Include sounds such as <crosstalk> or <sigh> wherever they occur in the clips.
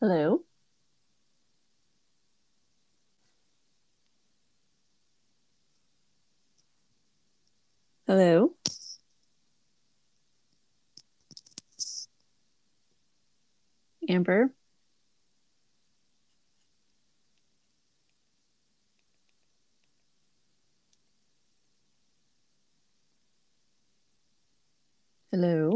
Hello. Hello. Amber. Hello.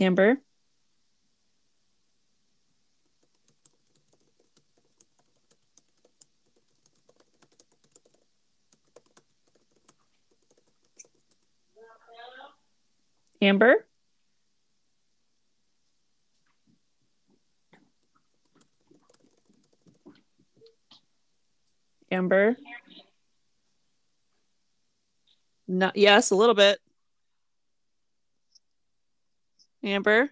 Amber. Amber. Amber. Not yes, a little bit. Amber.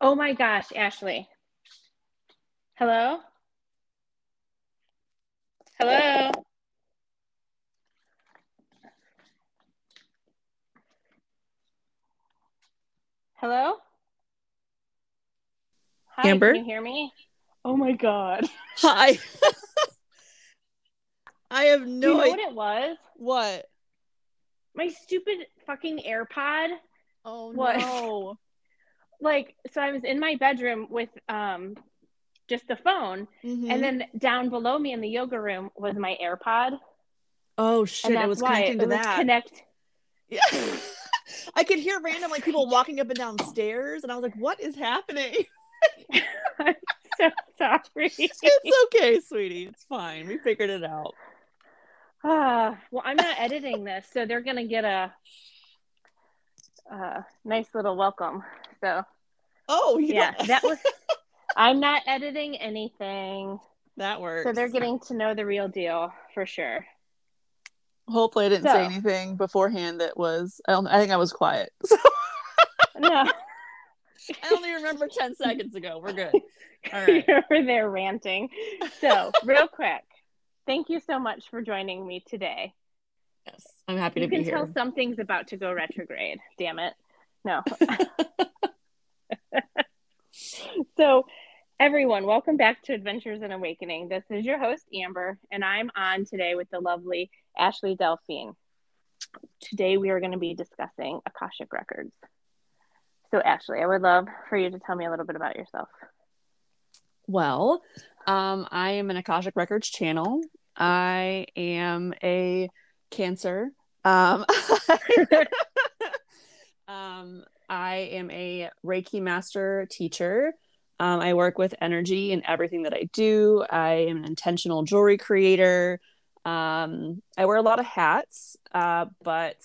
Oh my gosh, Ashley. Hello? Hello? Hello? Hi, Amber? can you hear me? Oh my god. Hi. <laughs> I have Do you no know idea what it was? what. My stupid fucking AirPod. Oh What? no. <laughs> Like, so I was in my bedroom with um just the phone, Mhm. and then down below me in the yoga room was my AirPod. oh shit, it was it to was that. connect Yeah. <laughs> I could hear random like people walking up and down stairs, and I was like, "What is happening?" <laughs> I'm so sorry. it's okay, sweetie. It's fine. We figured it out. Ah, well, I'm not editing this, so they're gonna get a, a nice little welcome. So Oh, you yeah, that was. <laughs> I'm not editing anything, that works. so they're getting to know the real deal for sure. Hopefully, I didn't say anything beforehand that was. I don't. I think I was quiet. <laughs> So No, <laughs> I only remember ten seconds ago. We're good. All right. you're there ranting. So real quick, thank you so much for joining me today. Yes, I'm happy You to be here. can tell something's about to go retrograde. Damn it. No. <laughs> so, everyone, welcome back to Adventures in Awakening. This is your host, Amber, and I'm on today with the lovely Ashley Delphine. Today, we are going to be discussing Akashic Records. So, Ashley, I would love for you to tell me a little bit about yourself. Well, um, I am an Akashic Records channel. I am a Cancer. Um, <laughs> um, I am a Reiki master teacher. Um, I work with energy in everything that I do. I am an intentional jewelry creator. Um, I wear a lot of hats, uh, but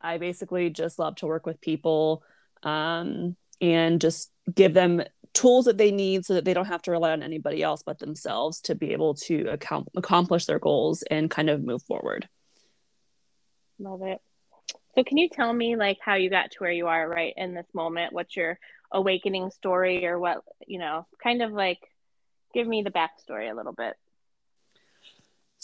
I basically just love to work with people um, and just give them tools that they need so that they don't have to rely on anybody else but themselves to be able to accom- accomplish their goals and kind of move forward. Love it. So, can you tell me, like, how you got to where you are right in this moment? What's your awakening story, or what, you know, kind of like give me the backstory a little bit?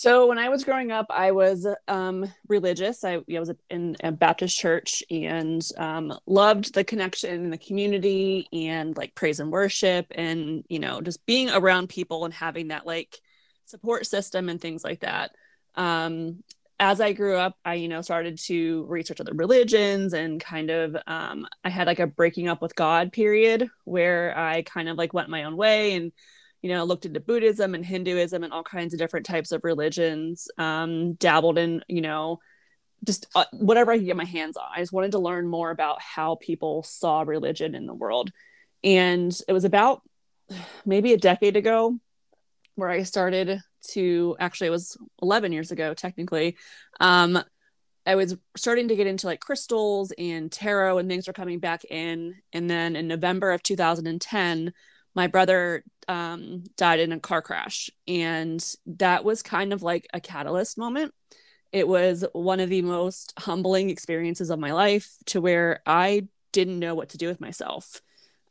So when I was growing up, I was um, religious. I, I was in a Baptist church and um, loved the connection and the community and like praise and worship and you know just being around people and having that like support system and things like that. Um, as I grew up, I you know started to research other religions and kind of um, I had like a breaking up with God period where I kind of like went my own way and you know, looked into Buddhism and Hinduism and all kinds of different types of religions, um, dabbled in, you know, just uh, whatever I could get my hands on. I just wanted to learn more about how people saw religion in the world. And it was about <sighs> maybe a decade ago where I started to actually, it was 11 years ago, technically. Um, I was starting to get into like crystals and tarot and things were coming back in. And then in November of 2010, my brother um, died in a car crash. And that was kind of like a catalyst moment. It was one of the most humbling experiences of my life to where I didn't know what to do with myself.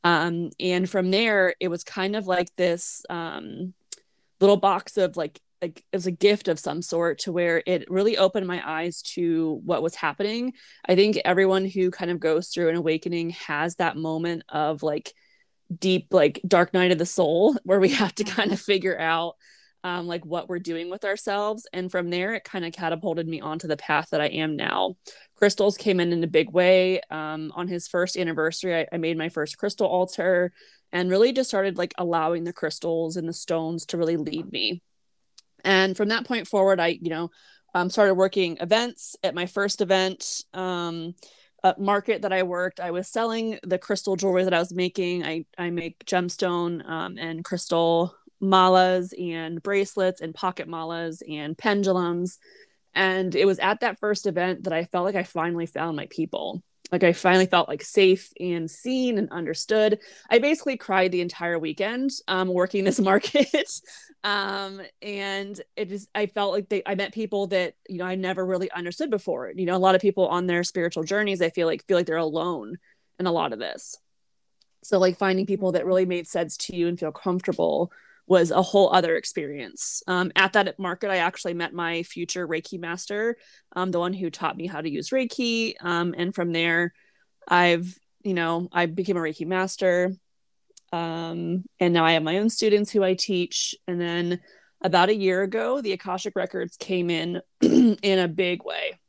Um, and from there, it was kind of like this um, little box of like, like it was a gift of some sort to where it really opened my eyes to what was happening. I think everyone who kind of goes through an awakening has that moment of like deep, like dark night of the soul <laughs> where we have to kind of figure out um, like what we're doing with ourselves. And from there, it kind of catapulted me onto the path that I am now. Crystals came in in a big way. Um, on his first anniversary, I, I made my first crystal altar and really just started like allowing the crystals and the stones to really lead me. And from that point forward, I, you know, um, started working events at my first event. Um, market that I worked, I was selling the crystal jewelry that I was making. I, I make gemstone um, and crystal malas and bracelets and pocket malas and pendulums. And it was at that first event that I felt like I finally found my people. Like I finally felt like safe and seen and understood. I basically cried the entire weekend um, working this <laughs> market. um, and it just, I felt like they, I met people that, you know, I never really understood before. You know, a lot of people on their spiritual journeys, I feel like, feel like they're alone in a lot of this. So like finding people that really made sense to you and feel comfortable was a whole other experience. Um, at that market, I actually met my future Reiki master, um, the one who taught me how to use Reiki. Um, and from there, I've, you know, I became a Reiki master. Um, and now I have my own students who I teach. And then about a year ago, the Akashic Records came in <clears throat> in a big way.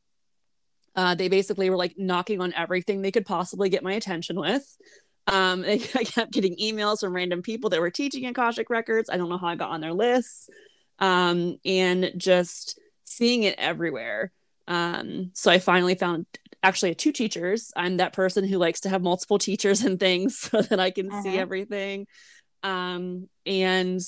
Uh, they basically were like knocking on everything they could possibly get my attention with. Um, <laughs> I kept getting emails from random people that were teaching Akashic Records. I don't know how I got on their lists. Um, and just seeing it everywhere. Um, so I finally found actually two teachers. I'm that person who likes to have multiple teachers and things <laughs> so that I can uh-huh. see everything. Um, and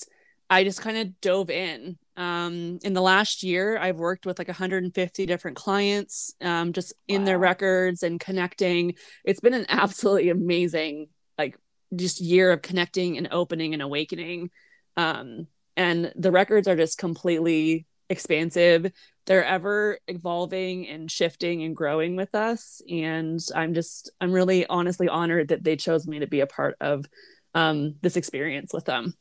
I just kind of dove in. Um, in the last year, I've worked with like 150 different clients, um, just in their records and connecting. It's been an absolutely amazing, like, just year of connecting and opening and awakening. Um, and the records are just completely expansive. They're ever evolving and shifting and growing with us. And I'm just, I'm really honestly honored that they chose me to be a part of um, this experience with them.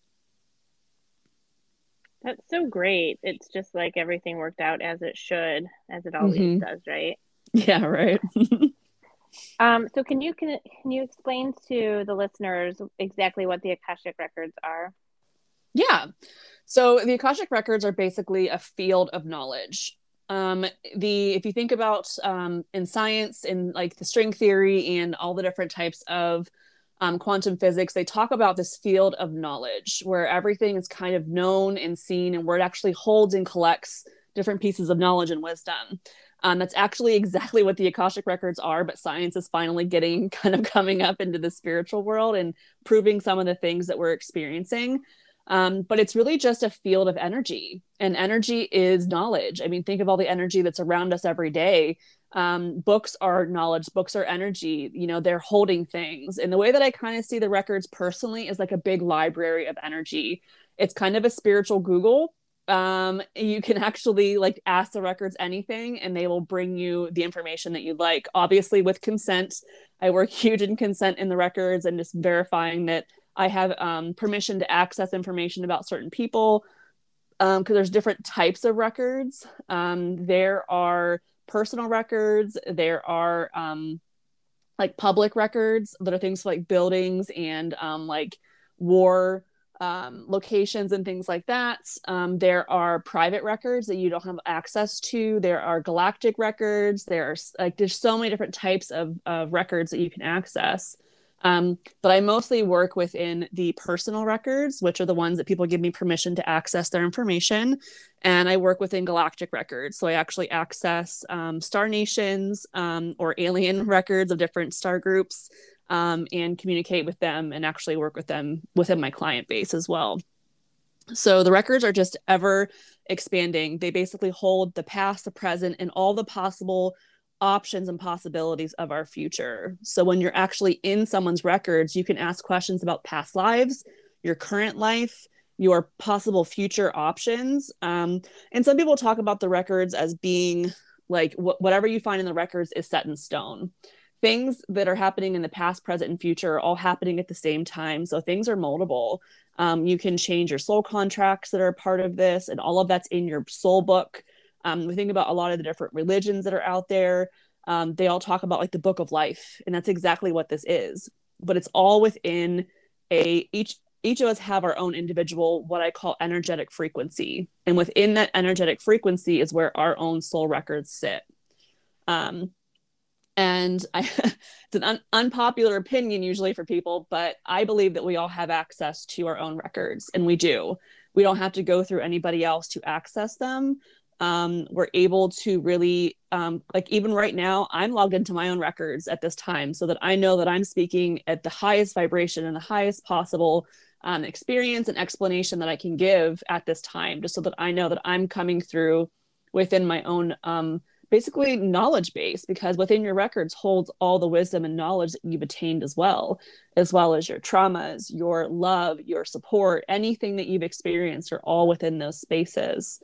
That's so great. It's just like everything worked out as it should, as it always mm-hmm. does, right? Yeah, right. <laughs> um, so can you can can you explain to the listeners exactly what the Akashic records are? Yeah. So the Akashic records are basically a field of knowledge. Um, the if you think about um, in science, in like the string theory and all the different types of um, quantum physics, they talk about this field of knowledge where everything is kind of known and seen, and where it actually holds and collects different pieces of knowledge and wisdom. Um, that's actually <laughs> exactly what the Akashic records are, but science is finally getting <laughs> kind of coming up into the spiritual world and proving some of the things that we're experiencing. Um, but it's really just a field of energy, and energy is knowledge. I mean, think of all the energy that's around us every day. Um, books are knowledge. Books are energy. You know they're holding things. And the way that i kind of see the records personally is like a big library of energy. It's kind of a spiritual google. Um, you can actually like ask the records anything and they will bring you the information that you'd like. Obviously with consent. I work <laughs> huge in consent in the records and just verifying that i have um, permission to access information about certain people because um, there's different types of records um, there are personal records there are um like public records that are things like buildings and um like war um, locations and things like that. There are private records that you don't have access to. There are galactic records. There's like there's so many different types of, of records that you can access. Um, but I mostly work within the personal records, which are the ones that people give me permission to access their information. And I work within galactic records. So I actually access um, star nations um, or alien <laughs> records of different star groups um, and communicate with them and actually work with them within my client base as well. So the records are just ever expanding. They basically hold the past, the present, and all the possible options and possibilities of our future. So when you're actually in someone's records, you can ask questions about past lives, your current life, your possible future options. Um, and some people talk about the records as being like wh- whatever you find in the records is set in stone. things that are happening in the past, present, and future are all happening at the same time. So things are moldable. Um, you can change your soul contracts that are part of this, and all of that's in your soul book. Um, we think about a lot of the different religions that are out there. Um, they all talk about like the book of life, and that's exactly what this is. But it's all within a each each of us have our own individual what i call energetic frequency and within that energetic frequency is where our own soul records sit um, and I, <laughs> it's an un- unpopular opinion usually for people but i believe that we all have access to our own records and we do we don't have to go through anybody else to access them um, we're able to really um, like even right now i'm logged into my own records at this time so that i know that i'm speaking at the highest vibration and the highest possible um, experience and explanation that I can give at this time, just so that I know that I'm coming through within my own um, basically knowledge base, because within your records holds all the wisdom and knowledge that you've attained as well, as well as your traumas, your love, your support, anything that you've experienced are all within those spaces.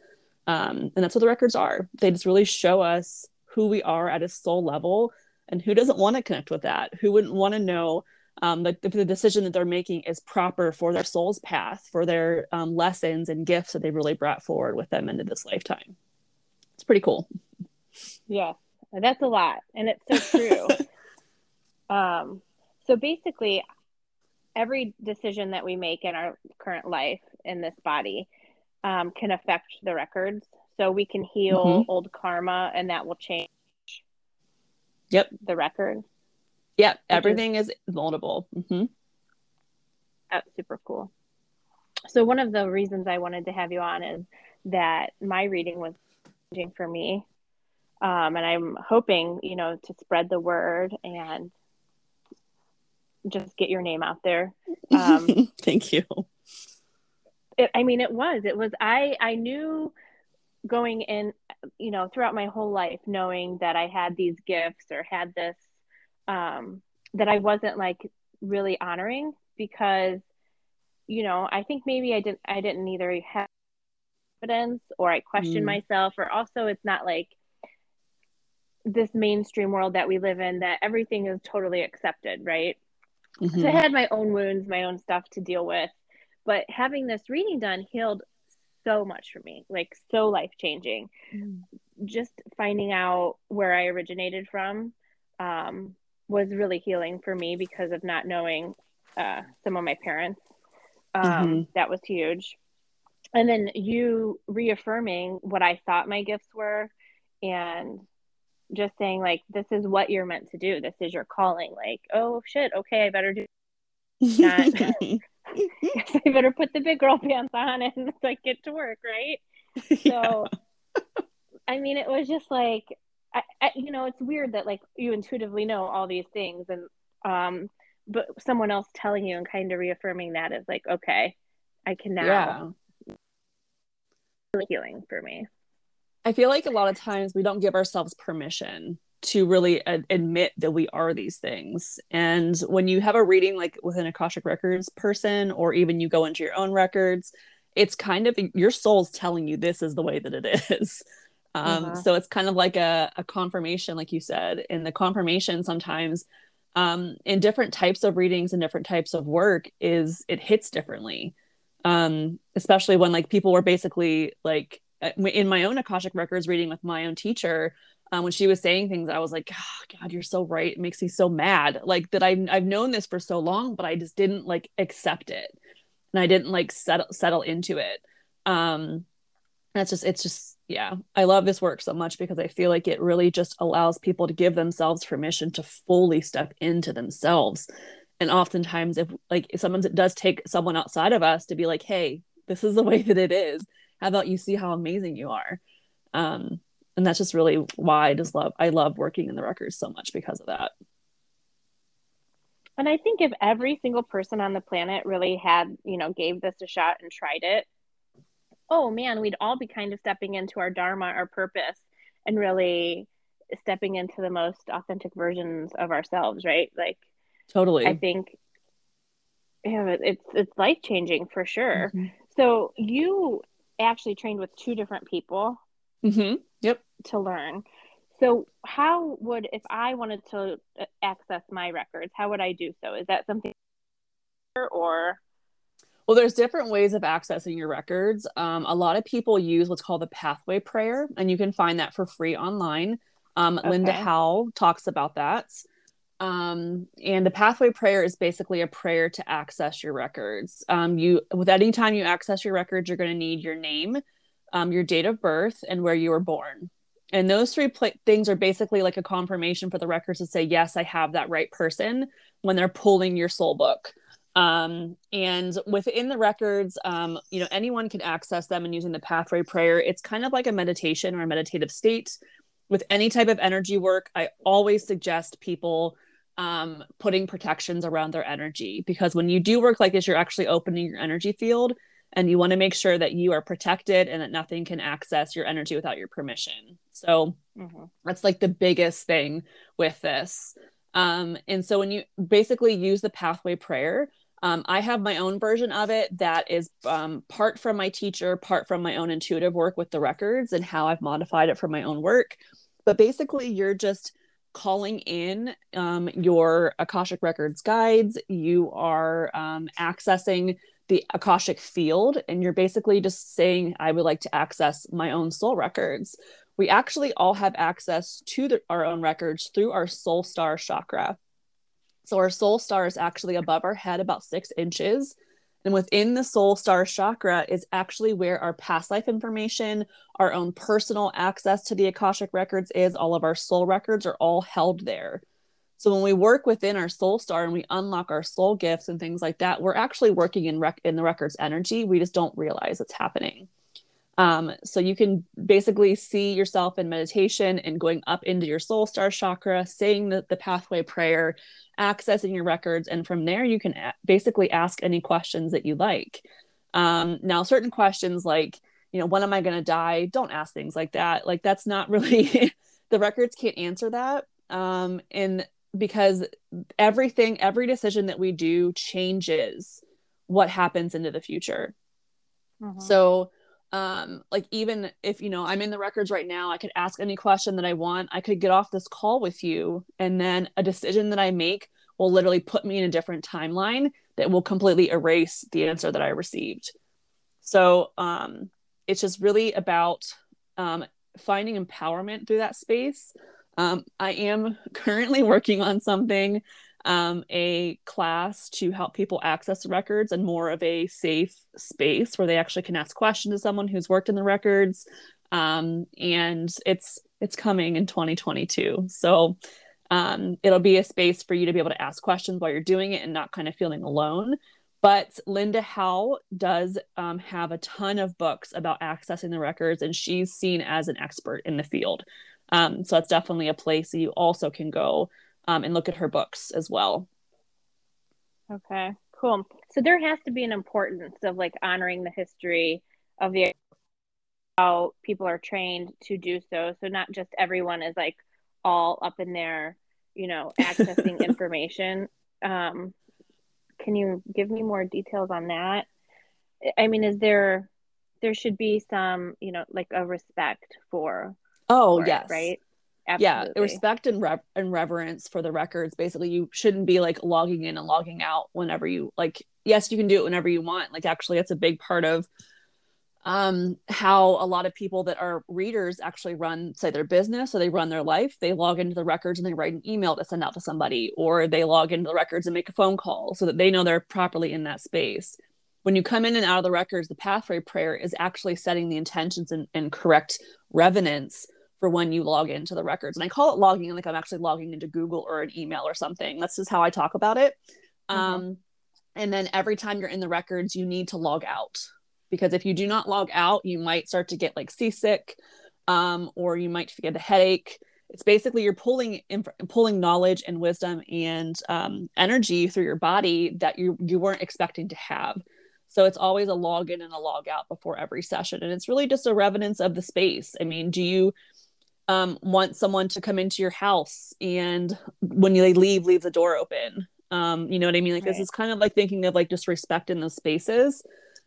Um, and that's what the records are. They just really show us who we are at a soul level and who doesn't want to connect with that, who wouldn't want to know um, the, the decision that they're making is proper for their soul's path, for their um, lessons and gifts that they've really brought forward with them into this lifetime. It's pretty cool. Yeah, that's a lot, and it's so true. <laughs> um, so basically, every decision that we make in our current life in this body um, can affect the records. So we can heal mm-hmm. old karma, and that will change. Yep. The record. Yeah, everything is, is moldable. Mm-hmm. That's super cool. So one of the reasons I wanted to have you on is that my reading was changing for me, um, and I'm hoping you know to spread the word and just get your name out there. <laughs> Um, Thank you. It, I mean, it was. It was. I I knew going in, you know, throughout my whole life, knowing that I had these gifts or had this um, that I wasn't like really honoring because, you know, I think maybe I didn't I didn't either have evidence or I questioned mm. myself or also it's not like this mainstream world that we live in that everything is totally accepted, right? Mm-hmm. So I mm-hmm. had my own wounds, my own stuff to deal with. But having this reading done healed so much for me, like so life changing. Mm. Just finding out where I originated from, um, was really healing for me because of not knowing uh, some of my parents. Um, mm-hmm. That was huge. And then you reaffirming what I thought my gifts were and just saying, like, this is what you're meant to do. This is your calling. Like, oh shit, okay, I better do <laughs> that. <laughs> I better put the big girl pants on and like get to work, right? <laughs> Yeah. So, I mean, it was just like I, I, you know, it's weird that like you intuitively know all these things, and um, but someone else telling you and kind of reaffirming that is like, okay, I can now. Yeah. Really healing for me. I feel like a lot of times we don't give ourselves permission to really ad- admit that we are these things. And when you have a reading like with an Akashic Records person, or even you go into your own records, it's kind of your soul's telling you this is the way that it is. <laughs> Um, uh-huh. So it's kind of like a, a confirmation, like you said. And the confirmation sometimes um, in different types of readings and different types of work is it hits differently. Um, especially when like people were basically like uh, in my own Akashic Records reading with my own teacher, um, when she was saying things, I was like, oh, God, you're so right. It makes me so mad. Like that I've, I've known this for so long, but I just didn't like accept it. And I didn't like settle, settle into it. Um, that's just it's just yeah i love this work so much because i feel like it really just allows people to give themselves permission to fully step into themselves and oftentimes if like sometimes it does take someone outside of us to be like hey this is the way <laughs> that it is how about you see how amazing you are um and that's just really why i just love i love working in the records so much because of that and i think if every single person on the planet really had you know gave this a shot and tried it oh man, we'd all be kind of stepping into our dharma, our purpose, and really stepping into the most authentic versions of ourselves, right? Like totally. I think yeah, it's it's life changing for sure. Mm-hmm. So you actually trained with two different people. Mm-hmm. Yep. To learn. So, how would, if I wanted to uh, access my records, how would I do so? Is that something or? Well, there's different ways of accessing your records. Um, a lot of people use what's called the pathway prayer, and you can find that for free online. Um, okay. Linda Howe talks about that. Um, and the pathway prayer is basically a prayer to access your records. Um, you, with any time you access your records, you're going to need your name, um, your date of birth, and where you were born. And those three pl- things are basically like a confirmation for the records to say, yes, I have that right person when they're pulling your soul book. Um, and within the records, um, you know, anyone can access them and using the pathway prayer. It's kind of like a meditation or a meditative state. With any type of energy work, I always suggest people um, putting protections around their energy because when you do work like this, you're actually opening your energy field and you want to make sure that you are protected and that nothing can access your energy without your permission. So mm-hmm. that's like the biggest thing with this. Um, and so when you basically use the pathway prayer, um, I have my own version of it that is um, part from my teacher, part from my own intuitive work with the records and how I've modified it for my own work. But basically, you're just calling in um, your Akashic Records guides. You are um, accessing the Akashic field, and you're basically just saying, I would like to access my own soul records. We actually all have access to the, our own records through our soul star chakra. So our soul star is actually above our head about six inches. And within the soul star chakra is actually where our past life information, our own personal access to the Akashic records is. All of our soul records are all held there. So when we work within our soul star and we unlock our soul gifts and things like that, we're actually working in rec- in the records energy. We just don't realize it's happening. Um, so you can basically see yourself in meditation and going up into your soul star chakra, saying the, the pathway prayer, accessing your records, and from there you can a- basically ask any questions that you like. Um, now, certain questions like, you know, when am I going to die? Don't ask things like that. Like that's not really <laughs> the records can't answer that. Um, and because everything, every decision that we do changes what happens into the future. Mm-hmm. So um like even if you know i'm in the records right now i could ask any question that i want i could get off this call with you and then a decision that i make will literally put me in a different timeline that will completely erase the answer that i received so um it's just really about um finding empowerment through that space um i am currently working on something um, a class to help people access records and more of a safe space where they actually can ask questions to someone who's worked in the records. Um, and it's it's coming in 2022. So um, it'll be a space for you to be able to ask questions while you're doing it and not kind of feeling alone. But Linda Howe does um, have a ton of books about accessing the records, and she's seen as an expert in the field. Um, so that's definitely a place that you also can go um, and look at her books as well. Okay, cool. So there has to be an importance of like honoring the history of the how people are trained to do so. So not just everyone is like all up in there, you know, <laughs> accessing information. Um, can you give me more details on that? I mean, is there there should be some, you know, like a respect for Oh, yes. It, right? Absolutely. Yeah, respect and, rev- and reverence for the records. Basically, you shouldn't be like logging in and logging out whenever you like. Yes, you can do it whenever you want. Like, actually, that's a big part of um how a lot of people that are readers actually run say their business or they run their life they log into the records and they write an email to send out to somebody or they log into the records and make a phone call so that they know they're properly in that space when you come in and out of the records the pathway prayer is actually setting the intentions and, and correct revenants for when you log into the records. And I call it logging like I'm actually logging into Google or an email or something. That's just how I talk about it. Mm-hmm. Um, and then every time you're in the records, you need to log out because if you do not log out, you might start to get like seasick um, or you might get a headache. It's basically you're pulling inf- pulling knowledge and wisdom and um, energy through your body that you you weren't expecting to have. So it's always a log in and a log out before every session. And it's really just a revenance of the space. I mean, do you um, want someone to come into your house and when they leave, leave the door open. Um, you know what I mean? Like right. this is kind of like thinking of like disrespect in those spaces.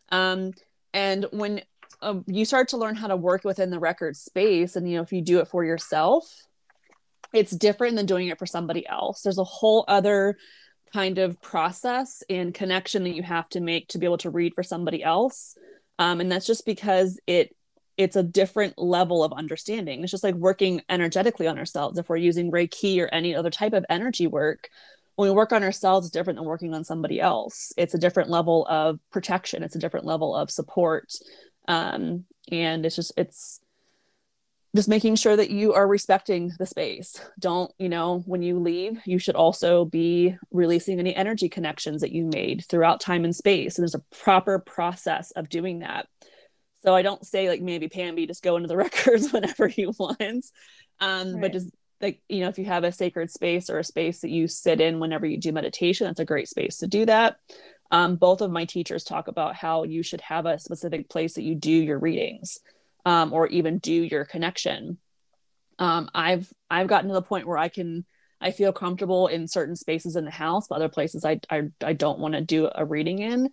Um, and when uh, you start to learn how to work within the record space, and you know if you do it for yourself, it's different than doing it for somebody else there's a whole other kind of process and connection that you have to make to be able to read for somebody else um, and that's just because it it's a different level of understanding. It's just like working energetically on ourselves. If we're using reiki or any other type of energy work when we work on ourselves it's different than working on somebody else. It's a different level of protection. It's a different level of support. Um, and it's just it's just making sure that you are respecting the space. Don't you know when you leave you should also be releasing any energy connections that you made throughout time and space. And there's a proper process of doing that so i don't say like maybe pamby just go into the <laughs> records whenever he wants. um, right. but just like you know if you have a sacred space or a space that you sit in whenever you do meditation that's a great space to do that um, both of my teachers talk about how you should have a specific place that you do your readings um, or even do your connection. Um, I've I've gotten to the point where I can I feel comfortable in certain spaces in the house, but other places I I, I don't want to do a reading in,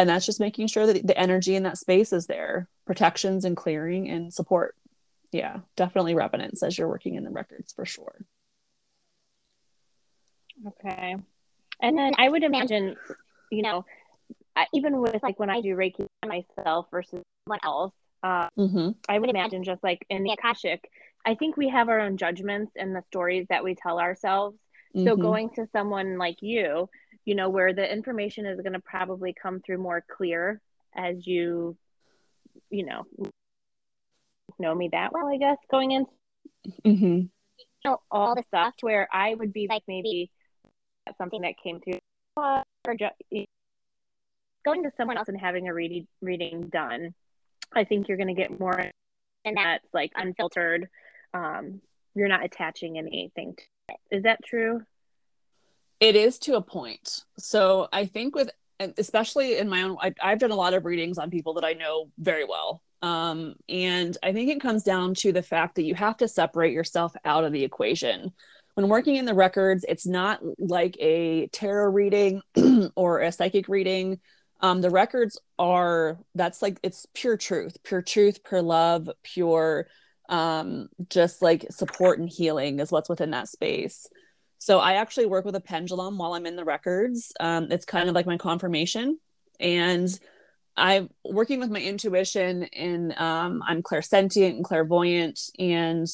and that's just making sure that the energy in that space is there, protections and clearing and support. Yeah, definitely resonance as you're working in the records for sure. Okay, and then I would imagine, you know, even with like when I do Reiki myself versus someone else, uh, mm-hmm. I would imagine just like in the Akashic, I think we have our own judgments and the stories that we tell ourselves. Mm-hmm. So going to someone like you, you know, where the information is going to probably come through more clear as you, you know, know me that well, I guess, going in. Mm-hmm. You know, all the stuff where I would be like maybe something that came through or just, going to someone else and having a reading reading done I think you're going to get more and that's like unfiltered. Um, you're not attaching anything to it. Is that true? It is to a point. So I think with, especially in my own, I, I've done a lot of readings on people that I know very well. Um, and I think it comes down to the fact that you have to separate yourself out of the equation. When working in the records, it's not like a tarot reading <clears throat> or a psychic reading um, the records are that's like it's pure truth pure truth pure love pure um, just like support and healing is what's within that space so i actually work with a pendulum while i'm in the records. Um, it's kind of like my confirmation. And i'm working with my intuition and um, i'm clairsentient and clairvoyant and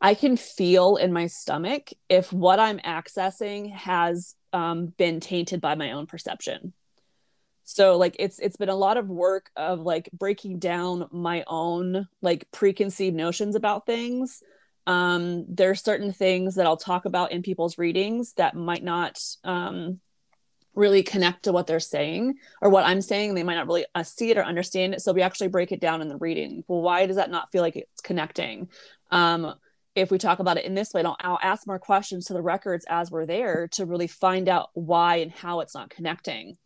i can feel in my stomach if what i'm accessing has um, been tainted by my own perception. So like it's it's been a lot of work of like breaking down my own like preconceived notions about things um there are certain things that i'll talk about in people's readings that might not um really connect to what they're saying or what i'm saying. They might not really uh, see it or understand it. So we actually break it down in the reading. Well why does that not feel like it's connecting? Um if we talk about it in this way I'll, I'll ask more questions to the records as we're there to really find out why and how it's not connecting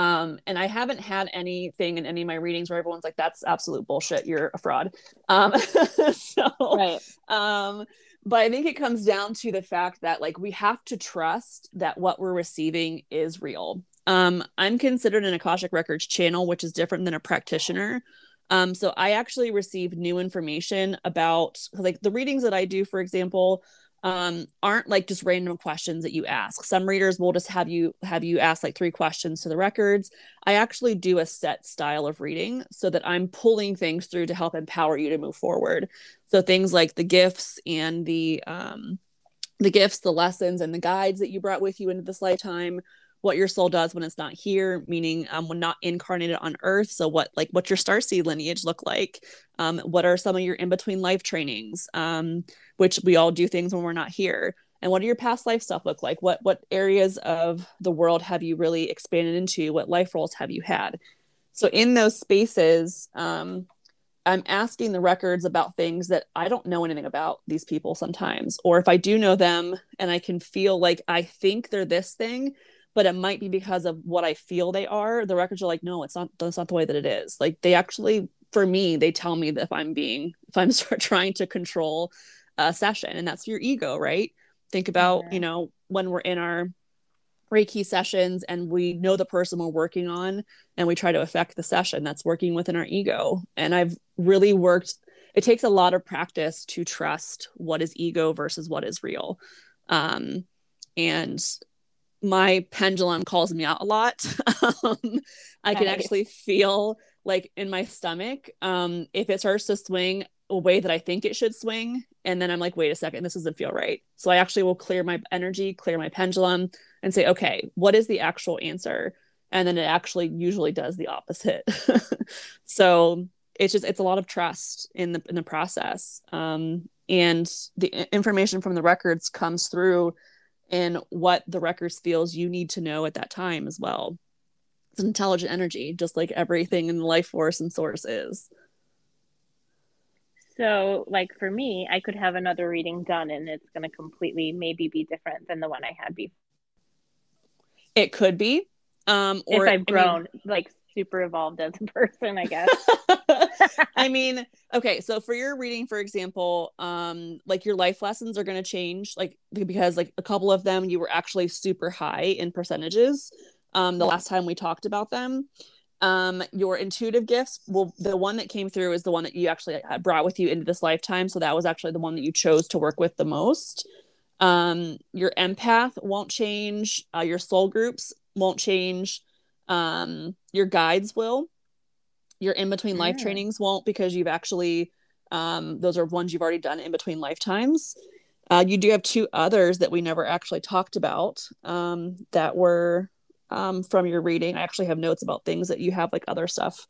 um, and I haven't had anything in any of my readings where everyone's like, that's absolute bullshit. You're a fraud. Um, <laughs> so, right. um, but I think it comes down to the fact that like we have to trust that what we're receiving is real. Um, I'm considered an Akashic Records channel, which is different than a practitioner. Um, so I actually receive new information about like the readings that I do, for example, um, aren't like just random questions that you ask. Some readers will just have you have you ask like three questions to the records. I actually do a set style of reading so that I'm pulling things through to help empower you to move forward. So things like the gifts and the um, the gifts, the lessons, and the guides that you brought with you into this lifetime what your soul does when it's not here meaning um, when not incarnated on earth. So what like what's your star seed lineage look like? Um, what are some of your in-between life trainings? Um, which we all do things when we're not here. And what do your past life stuff look like? What what areas of the world have you really expanded into? What life roles have you had? So in those spaces um, i'm asking the records about things that i don't know anything about these people sometimes. Or if i do know them and i can feel like i think they're this thing but it might be because of what I feel they are. The records are like, no, it's not. That's not the way that it is. Like they actually, for me, they tell me that if I'm being, <laughs> if I'm trying to control a session, and that's your ego, right? Think about, yeah. you know, when we're in our Reiki sessions and we know the person we're working on, and we try to affect the session. That's working within our ego. And I've really worked it takes a lot of practice to trust what is ego versus what is real. Um, and my pendulum calls me out a lot. <laughs> um, I can actually feel like in my stomach um, if it starts to swing a way that I think it should swing. And then I'm like, wait a second, this doesn't feel right. So I actually will clear my energy, clear my pendulum, and say, okay, what is the actual answer? And then it actually usually does the opposite. <laughs> so it's just it's a lot of trust in the in the process. Um, and the information from the records comes through in what the records feels you need to know at that time as well. It's intelligent energy, just like everything in the life force and source is. So, like for me, I could have another reading done and it's going to completely maybe be different than the one I had before. It could be. Um, or if I've grown, I mean, like super evolved as a <laughs> person, I guess. <laughs> I mean, okay, so for your reading, for example, um, like your life lessons are going to change, like because like a couple of them you were actually super high in percentages. Um, the last time we talked about them, um, your intuitive gifts. Well, the one that came through is the one that you actually brought with you into this lifetime. So that was actually the one that you chose to work with the most. Um, your empath won't change. Uh, your soul groups won't change. Um, your guides will. Your in between life trainings won't because you've actually, um, those are ones you've already done in between lifetimes. Uh, you do have two others that we never actually talked about um, that were um, from your reading. I actually have notes about things that you have, like other stuff.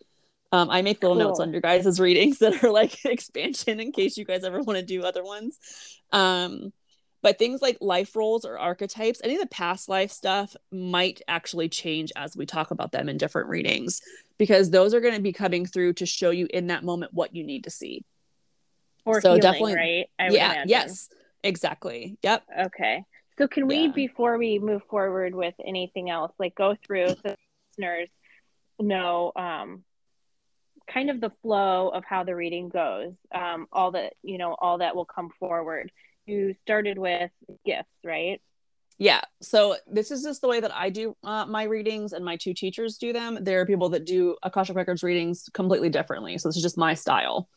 Um, I make little cool. notes on your guys' <laughs> readings that are like <laughs> expansion in case you guys ever want to do other ones. Um, but things like life roles or archetypes, any of the past life stuff might actually change as we talk about them in different readings because those are going to be coming through to show you in that moment what you need to see. Or so healing, definitely, right? I yeah, yes, exactly. Yep. Okay. So can we, yeah. before we move forward with anything else, like go through so listeners know um, kind of the flow of how the reading goes, um, all that you know, all that will come forward you started with gifts, right? Yeah. So this is just the way that I do uh, my readings, and my two teachers do them. There are people that do Akashic Records readings completely differently. So this is just my style.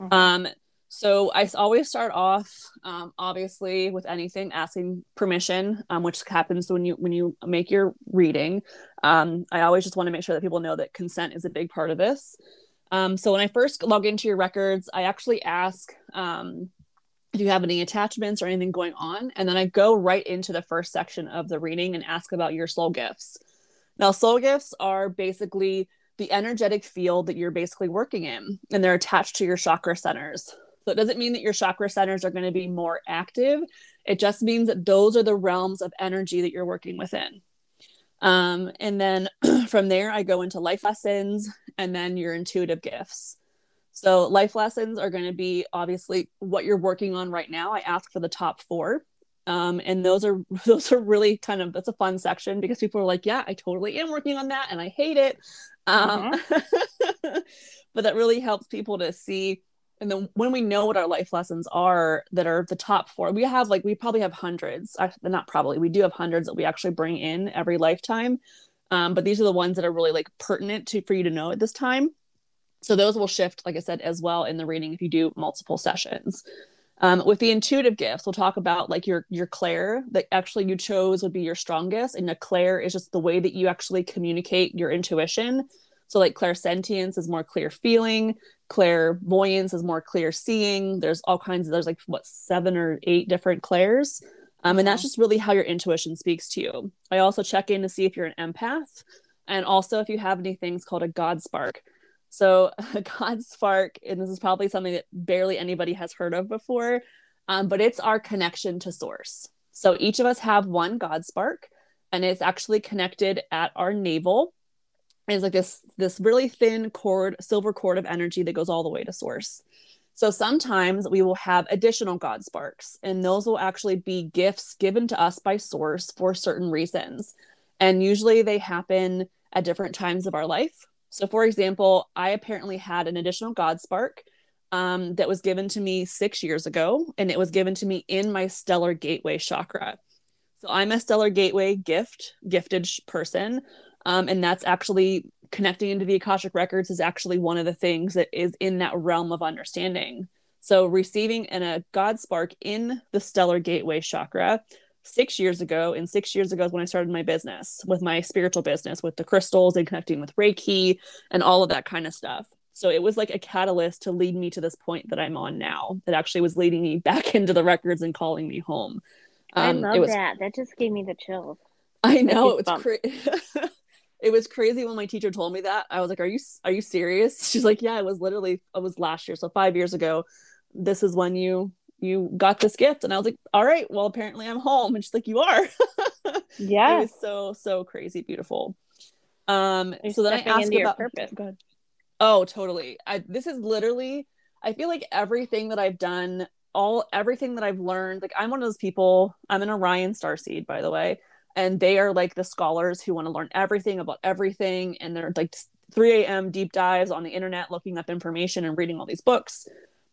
Mm-hmm. Um, so I always start off, um, obviously, with anything asking permission, um, which happens when you when you make your reading. Um, I always just want to make sure that people know that consent is a big part of this. Um, so when I first log into your records, I actually ask if you have any attachments or anything going on. And then I go right into the first section of the reading and ask about your soul gifts. Now, soul gifts are basically the energetic field that you're basically working in, and they're attached to your chakra centers. So it doesn't mean that your chakra centers are going to be more active. It just means that those are the realms of energy that you're working within. Um, and then <clears throat> from there, I go into life lessons and then your intuitive gifts. So life lessons are going to be obviously what you're working on right now. I ask for the top four. Um, and those are <laughs> those are really kind of that's a fun section because people are like, yeah, I totally am working on that and I hate it. Um, uh-huh. <laughs> but that really helps people to see. And then when we know what our life lessons are that are the top four, we have like we probably have hundreds. Not probably, we do have hundreds that we actually bring in every lifetime. Um, but these are the ones that are really like pertinent to for you to know at this time. So those will shift, like I said, as well in the reading if you do multiple sessions. Um, with the intuitive gifts, we'll talk about like your your clair that actually you chose would be your strongest, and a clair is just the way that you actually communicate your intuition. So like clairsentience is more clear feeling, clairvoyance is more clear seeing. There's all kinds of there's like what seven or eight different clairs. Um, and that's just really how your intuition speaks to you. I also check in to see if you're an empath, and also if you have any things called a God spark. So, <laughs> God Spark, and this is probably something that barely anybody has heard of before, um, but it's our connection to Source. So, each of us have one God Spark, and it's actually connected at our navel. It's like this this really thin cord, silver cord of energy that goes all the way to Source. So sometimes we will have additional God sparks, and those will actually be gifts given to us by Source for certain reasons. And usually they happen at different times of our life. So, for example, I apparently had an additional God spark um, that was given to me six years ago, and it was given to me in my stellar gateway chakra. So, I'm a stellar gateway gift, gifted person. Um, and that's actually connecting into the Akashic records is actually one of the things that is in that realm of understanding. So receiving an, a God spark in the stellar gateway chakra six years ago, and six years ago is when I started my business with my spiritual business with the crystals and connecting with Reiki and all of that kind of stuff. So it was like a catalyst to lead me to this point that I'm on now. That actually was leading me <laughs> back into the records and calling me home. Um, I love was, that. That just gave me the chills. I know it's crazy. <laughs> it was crazy when my teacher told me that. I was like, "Are you are you serious?" <laughs> She's like, "Yeah, it was literally it was last year, so five years ago. This is when you you got this gift." And I was like, "All right, well, apparently I'm home." And she's like, "You are." <laughs> yeah, it was so so crazy beautiful. Um, You're so then I asked about purpose. Oh, totally. I, this is literally, I feel like everything that I've done, all everything that I've learned, like I'm one of those people, I'm an Orion star seed, by the way. And they are like the scholars who want to learn everything about everything. And they're like 3 a.m. deep dives on the internet, looking up information and reading all these books.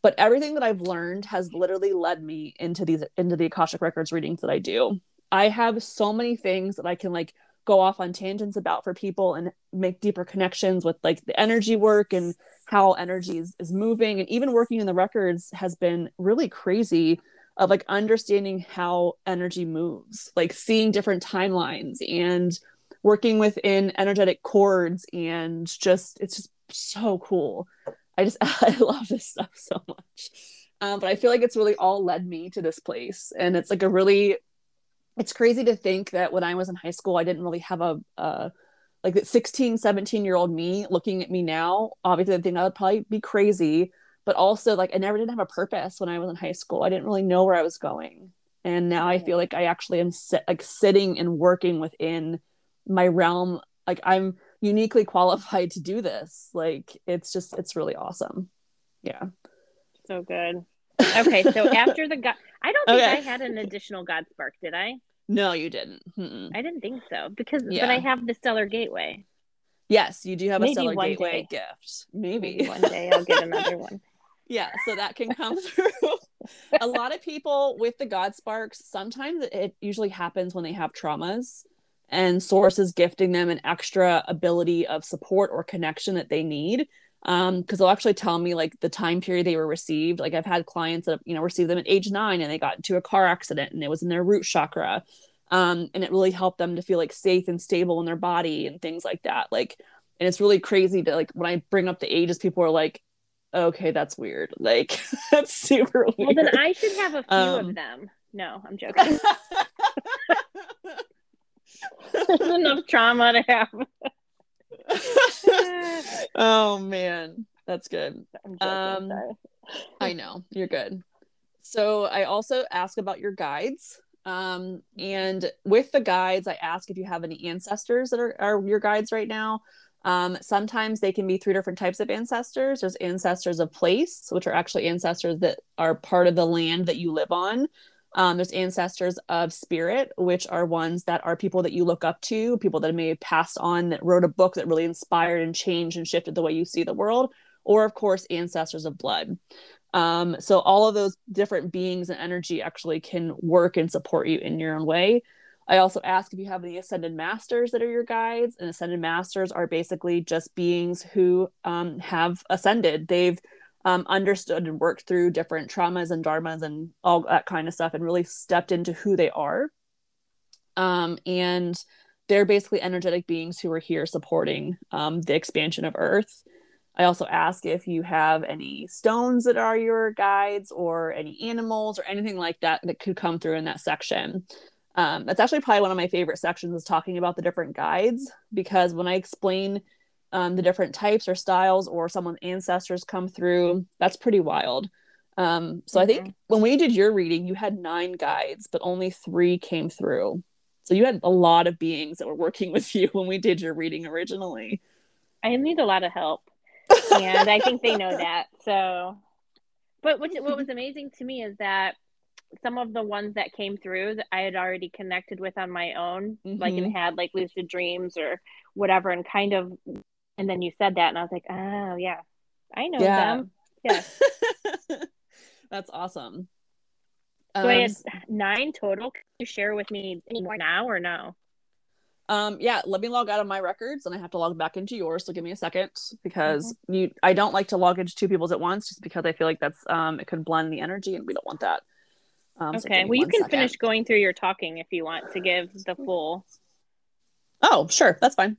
But everything that I've learned has literally led me into these into the Akashic Records readings that I do. I have so many things that I can like go off on tangents about for people and make deeper connections with like the energy work and how energy is, is moving and even working in the records has been really crazy of like understanding how energy moves like seeing different timelines and working within energetic cords and just it's just so cool i just <laughs> i love this stuff so much um, but i feel like it's really all led me to this place and it's like a really it's crazy to think that when I was in high school, I didn't really have a, uh, like that 16, 17 year old me looking at me now. Obviously, I think I would probably be crazy, but also like I never did have a purpose when I was in high school. I didn't really know where I was going. And now I feel like I actually am sit- like sitting and working within my realm. Like I'm uniquely qualified to do this. Like it's just, it's really awesome. Yeah. So good. Okay. So <laughs> after the God, I don't think okay. I had an additional God spark, did I? No, you didn't. Mm-mm. I didn't think so because, yeah. but I have the Stellar Gateway. Yes, you do have Maybe a Stellar Gateway day. gift. Maybe. Maybe one day I'll get another <laughs> one. yeah, so that can come through. a lot of people with the God sparks, sometimes it usually happens when they have traumas and sources gifting them an extra ability of support or connection that they need. Um because they'll actually tell me like the time period they were received. Like i've had clients that you know received them at age nine and they got into a car accident and it was in their root chakra. Um and it really helped them to feel like safe and stable in their body and things like that. Like and it's really crazy to like when i bring up the ages people are like okay that's weird. Like <laughs> that's super weird. well then i should have a few um, of them. No i'm joking <laughs> <laughs> <laughs> enough trauma to have <laughs> oh man, that's good. Um, I know you're good. So I also ask about your guides. Um, and with the guides, I ask if you have any ancestors that are, are your guides right now. Um, sometimes they can be three different types of ancestors. There's ancestors of place, which are actually ancestors that are part of the land that you live on. Um, there's ancestors of spirit, which are ones that are people that you look up to, people that may have passed on, that wrote a book that really inspired and changed and shifted the way you see the world, or of course, ancestors of blood. Um, so all of those different beings and energy actually can work and support you in your own way. I also ask if you have any ascended masters that are your guides, and ascended masters are basically just beings who um, have ascended. They've um, understood and worked through different traumas and dharmas and all that kind of stuff and really stepped into who they are. Um, and they're basically energetic beings who are here supporting um, the expansion of Earth. I also ask if you have any stones that are your guides or any animals or anything like that that could come through in that section. Um, that's actually probably one of my favorite sections is talking about the different guides because when I explain um, the different types or styles or someone's ancestors come through. That's pretty wild. Um, so mm-hmm. I think mm-hmm. when we did your reading, you had nine guides, but only three came through. So you had a lot of beings that were working <laughs> with you when we did your reading originally. I need a lot of help, and I think they know <laughs> that. So, but what, what was <laughs> amazing to me is that some of the ones that came through that I had already connected with on my own, mm-hmm. like and had like lucid dreams or whatever, and kind of and then you said that, and I was like, oh, yeah, I know yeah. them. Yeah. <laughs> That's awesome. So um, I had nine total. Can you share with me any more now or no? Um, yeah, let me log out of my records and I have to log back into yours. So give me a second because mm-hmm. you I don't like to log into two people's at once just because I feel like that's um it could blend the energy and we don't want that. Um, okay. So well you can second. finish going through your talking if you want to give the full Oh, sure, that's fine.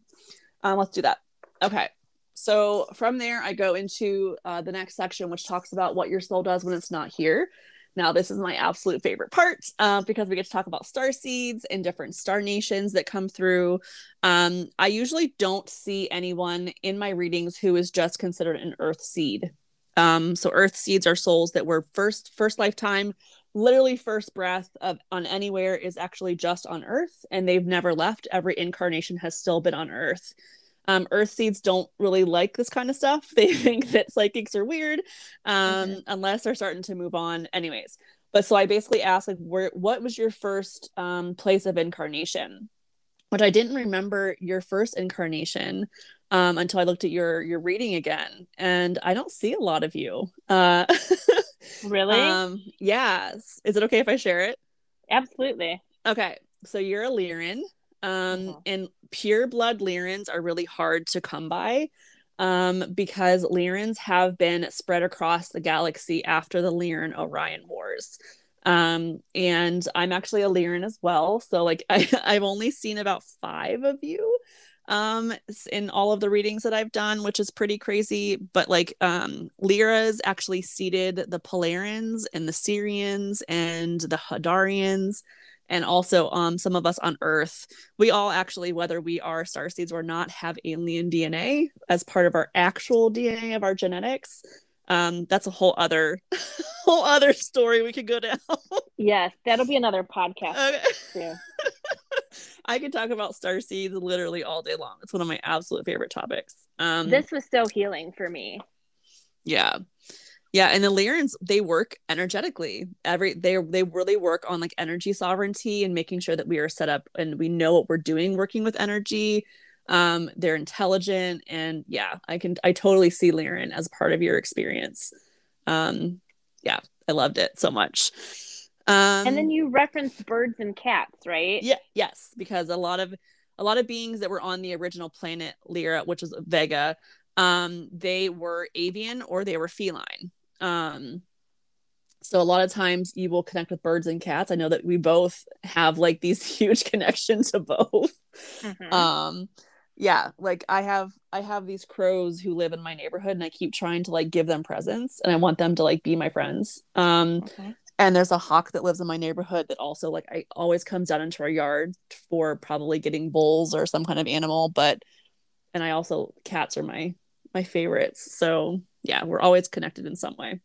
Um, let's do that. Okay. So from there I go into uh, the next section which talks about what your soul does when it's not here. Now, this is my absolute favorite part uh, because we get to talk about star seeds and different star nations that come through. Um, I usually don't see anyone in my readings who is just considered an earth seed. Um, so, earth seeds are souls that were first first lifetime, literally first breath of on anywhere is actually just on earth, and they've never left. Every incarnation has still been on earth. Um, earth seeds don't really like this kind of stuff. <laughs> They think that psychics are weird, um, mm-hmm. unless they're starting to move on. Anyways, but so I basically asked, like, where, what was your first um, place of incarnation? Which I didn't remember your first incarnation um, until I looked at your your reading again, and I don't see a lot of you. Uh, <laughs> really? Um, yes. Is it okay if I share it? Absolutely. Okay, so you're a Lyran. Um, mm-hmm. and pure blood Lyrans are really hard to come by um, because Lyrans have been spread across the galaxy after the Lyran Orion Wars. Um, and I'm actually a Lyran as well. So, like, <laughs> I, I've only seen about five of you um in all of the readings that I've done which is pretty crazy but like um Lyra's actually seeded the Polarans and the Sirians and the Hadarians and also um some of us on earth we all actually whether we are star seeds or not have alien dna as part of our actual dna of our genetics. Um that's a whole other <laughs> whole other story we could go down. <laughs> Yes that'll be another podcast okay. <laughs> i could talk about star seeds literally all day long. It's one of my absolute favorite topics. Um this was so healing for me. Yeah yeah, and the Lyrans they work energetically. Every they they really work on like energy sovereignty and making sure that we are set up and we know what we're doing working with energy. Um, they're intelligent and yeah, I can I totally see Lyran as part of your experience. Um, yeah, I loved it so much. Um, and then you referenced birds and cats, right? Yeah, yes, because a lot of a lot of beings that were on the original planet Lyra, which was Vega, um, they were avian or they were feline. Um, so a lot of times you will connect with birds and cats. I know that we both have like these <laughs> huge connections to both. Mm-hmm. Um, yeah, like I have I have these crows who live in my neighborhood and I keep trying to like give them presents and I want them to like be my friends. Um okay. and there's a hawk that lives in my neighborhood that also like I always comes down into our yard for probably getting bulls or some kind of animal, but and I also cats are my my favorites. So yeah, we're always connected in some way.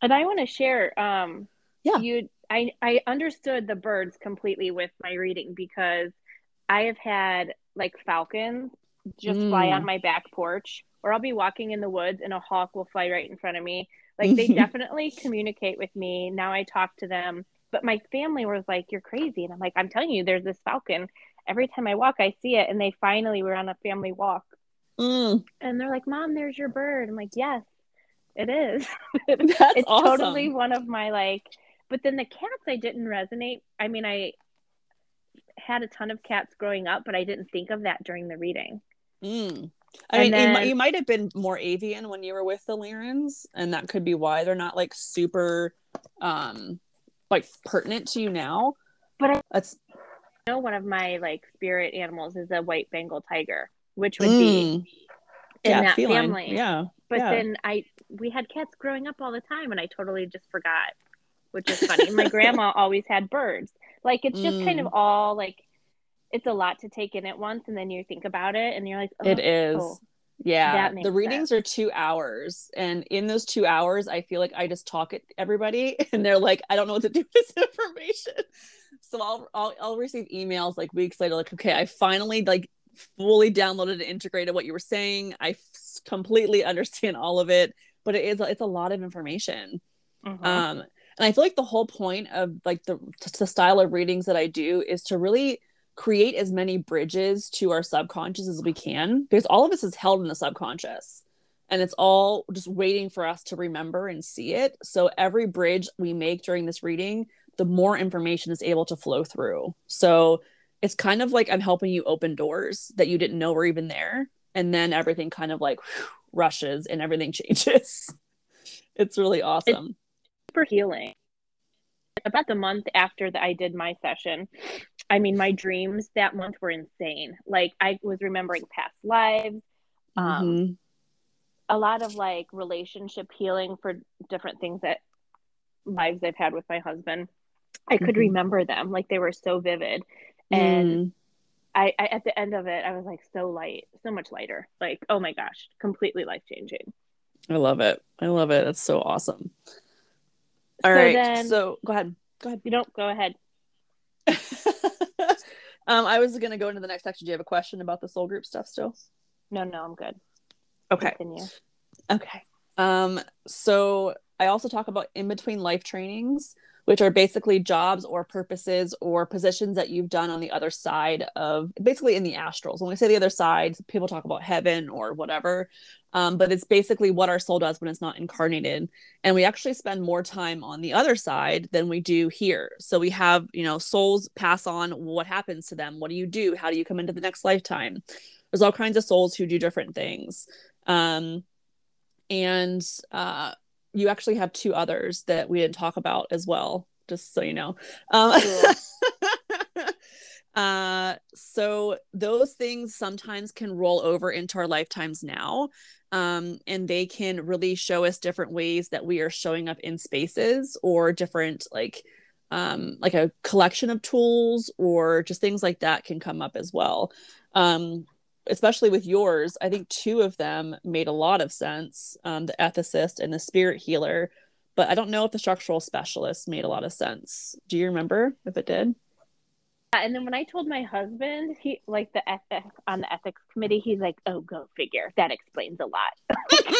And I want to share. Um, yeah, you. I I understood the birds completely with my reading because I have had like falcons just mm. fly on my back porch, or I'll be walking in the woods and a hawk will fly right in front of me. Like they <laughs> definitely communicate with me. Now I talk to them, but my family was like, "You're crazy," and I'm like, "I'm telling you, there's this falcon." Every time I walk, I see it, and they finally were on a family walk Mm. And they're like, Mom, there's your bird. I'm like, Yes, it is. <laughs> <laughs> That's it's awesome. totally one of my like, but then the cats, I didn't resonate. I mean, I had a ton of cats growing up, but I didn't think of that during the reading. Mm. I and mean, then, you, you, might have been more avian when you were with the Lyrans, and that could be why they're not like super, um, like pertinent to you now. But I that's know one of my like spirit animals is a white Bengal tiger which would mm. be in yeah, that feline. family. Yeah. But yeah. then I we had cats growing up all the time and I totally just forgot, which is funny. my grandma <laughs> always had birds. Like it's just mm. kind of mm. all like it's a lot to take in at once and then you think about it and you're like oh, it is oh, yeah the readings sense. are two hours and in those two hours i feel like i just talk at everybody <laughs> and they're like i don't know what to do with this <laughs> information so I'll, I'll i'll receive emails like weeks later like okay i finally like fully downloaded and integrated what you were saying. I f- completely <laughs> understand all of it, but it is it's a lot of information. Mm-hmm. Um, and I feel like the whole point of like the, the style of readings that I do is to really create as many bridges to our subconscious as we can because all of this is held in the subconscious and it's all just waiting for us to remember and see it. So every bridge we make during this reading, the more information is able to flow through. So it's kind of like I'm helping you open doors that you didn't know were even there. And then everything kind of like whew, <sighs> rushes and everything <laughs> changes. it's really awesome. It's super healing. About the month after that I did my session, I mean, my dreams that month were insane. Like I was remembering past lives, um, mm-hmm. a lot of like relationship healing for different things that lives I've had with my husband. I could mm-hmm. remember them like they were so vivid and mm. I, I, at the end of it i was like so light so much lighter. Like oh my gosh completely life changing i love it. I love it. That's so awesome. All so right, then, so go ahead. Go ahead. You don't go ahead. <laughs> Um i was gonna go into the next section. Do you have a question about the soul group stuff still? No no i'm good. Okay. Continue. okay. Um so i also talk about in between life trainings which are basically jobs or purposes or positions that you've done on the other side of basically in the astrals. When we say the other side, people talk about heaven or whatever, um, but it's basically what our soul does when it's not incarnated. And we actually spend more time on the other side than we do here. So we have, you know, souls pass on what happens to them. What do you do? How do you come into the next lifetime? There's all kinds of souls who do different things. Um, and uh, you actually have two others that we didn't talk about as well, just so you know. Um, cool. <laughs> uh, so those things sometimes can roll over into our lifetimes now. Um, and they can really show us different ways that we are showing up in spaces or different like um, like a collection of tools or just things like that can come up as well. Um, especially with yours, I think two of them made a lot of sense um, the ethicist and the spirit healer. But I don't know if the structural specialist made a lot of sense. Do you remember if it did? And then when I told my husband, he like the ethic on the ethics committee, he's like, "Oh, go figure. That explains a lot." <laughs> because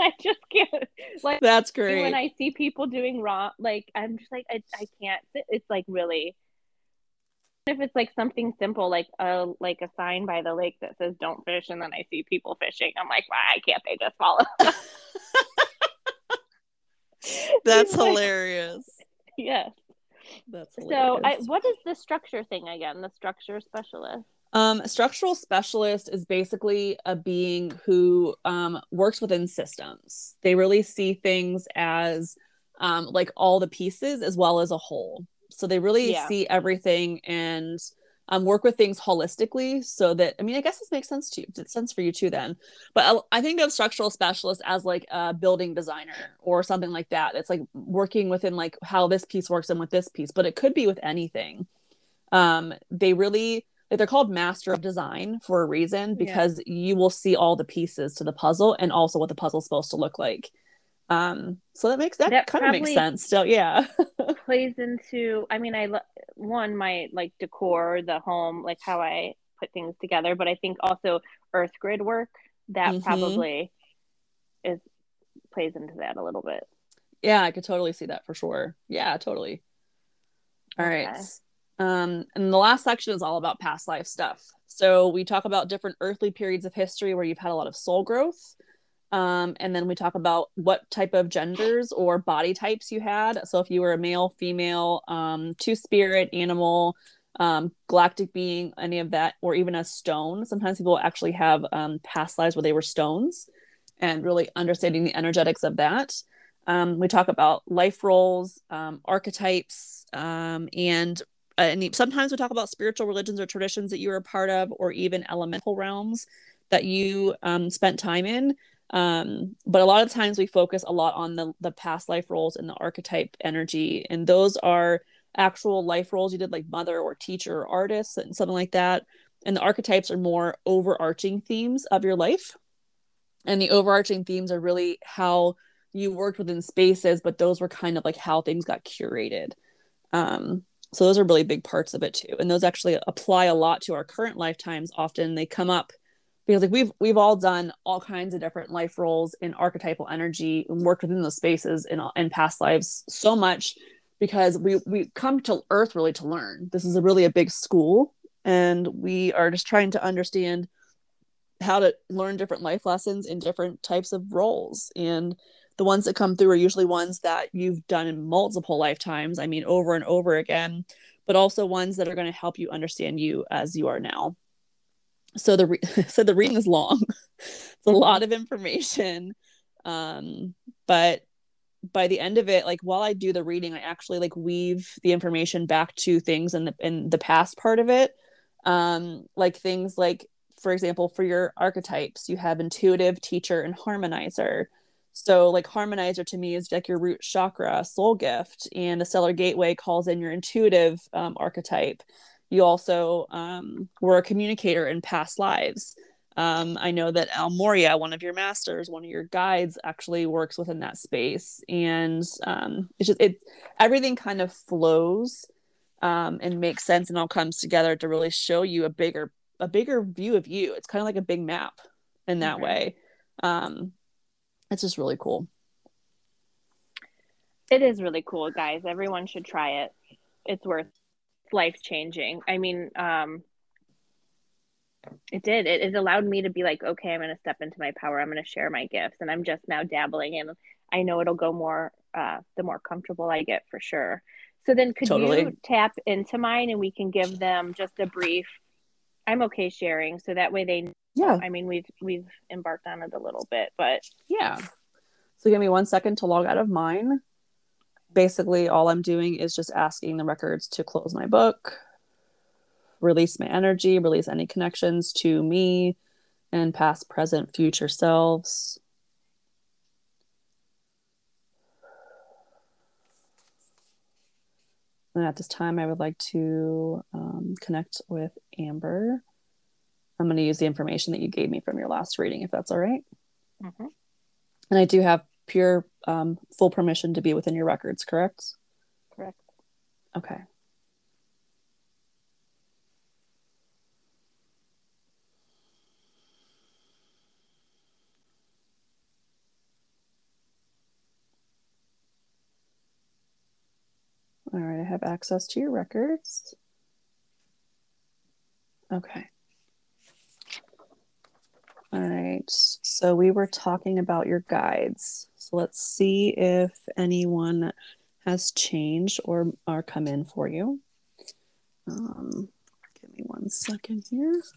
I just can't. Like that's great. When I see people doing wrong, like I'm just like I, I can't. It's like really if it's like something simple like a like a sign by the lake that says don't fish and then i see people fishing i'm like why can't they just follow that's <laughs> hilarious yes that's hilarious. so I, what is the structure thing again the structure specialist um, structural specialist is basically a being who um, works within systems. They really see things as um, like all the pieces as well as a whole. So they really yeah. see everything and um, work with things holistically so that I mean I guess this makes sense to you. It sense for you too then. But I, I, think of structural specialist as like a building designer or something like that. It's like working within like how this piece works and with this piece, but it could be with anything. Um, they really like they're called master of design for a reason because yeah. you will see all the pieces to the puzzle and also what the puzzle's supposed to look like. Um, so that makes that, that kind of makes sense still. Yeah. <laughs> plays into, I mean, I, one, my like decor, the home, like how I put things together, but I think also earth grid work that mm-hmm. probably is plays into that a little bit. Yeah, I could totally see that for sure. Yeah, totally. All okay. right. Um, and the last section is all about past life stuff. So we talk about different earthly periods of history where you've had a lot of soul growth. Um, and then we talk about what type of genders or body types you had. So if you were a male, female, um, two spirit, animal, um, galactic being, any of that, or even a stone. Sometimes people actually have um, past lives where they were stones and really understanding the energetics of that. Um, we talk about life roles, um, archetypes, and uh, and sometimes we talk about spiritual religions or traditions that you were a part of, or even elemental realms that you spent time in. Um, but a lot of times we focus a lot on the the past life roles and the archetype energy, and those are actual life roles you did, like mother or teacher or artist and something like that. And the archetypes are more overarching themes of your life, and the overarching themes are really how you worked within spaces, but those were kind of like how things got curated. Um, so those are really big parts of it too, and those actually apply a lot to our current lifetimes. Often they come up because like we've we've all done all kinds of different life roles in archetypal energy and worked within those spaces in in past lives so much because we we come to earth really to learn this is a really a big school and we are just trying to understand how to learn different life lessons in different types of roles and the ones that come through are usually ones that you've done in multiple lifetimes i mean over and over again but also ones that are going to help you understand you as you are now. So the re- <laughs> so the reading is long. <laughs> it's a lot of information. Um, but by the end of it, like while I do the reading, I actually like weave the information back to things in the in the past part of it. Um, like things like, for example, for your archetypes, you have intuitive, teacher, and harmonizer. So, like, harmonizer to me is like your root chakra, soul gift, and the stellar gateway calls in your intuitive um, archetype. You also um, were a communicator in past lives. Um, I know that El Morya, one of your masters, one of your guides, actually works within that space, and um, it's just it everything kind of flows um, and makes sense, and all comes together to really show you a bigger a bigger view of you. It's kind of like a big map in that mm-hmm. way. Um, it's just really cool. It is really cool, guys. Everyone should try it. It's worth life changing. I mean, um, it did. It, it allowed me to be like, okay, I'm going to step into my power. I'm going to share my gifts, and I'm just now dabbling in. I know it'll go more uh, the more comfortable I get for sure. So then, could totally. you tap into mine, and we can give them just a brief. I'm okay sharing, so that way they yeah i mean we've we've embarked on it a little bit but yeah so give me one second to log out of mine basically all i'm doing is just asking the records to close my book release my energy release any connections to me and past present future selves and at this time i would like to um, connect with amber I'm going to use the information that you gave me from your last reading, if that's all right. mm-hmm. And I do have pure um, full permission to be within your records, correct? Correct. Okay. All right, I have access to your records. Okay. All right. So we were talking about your guides. So let's see if anyone has changed or are come in for you. Um, give me one second here. Let's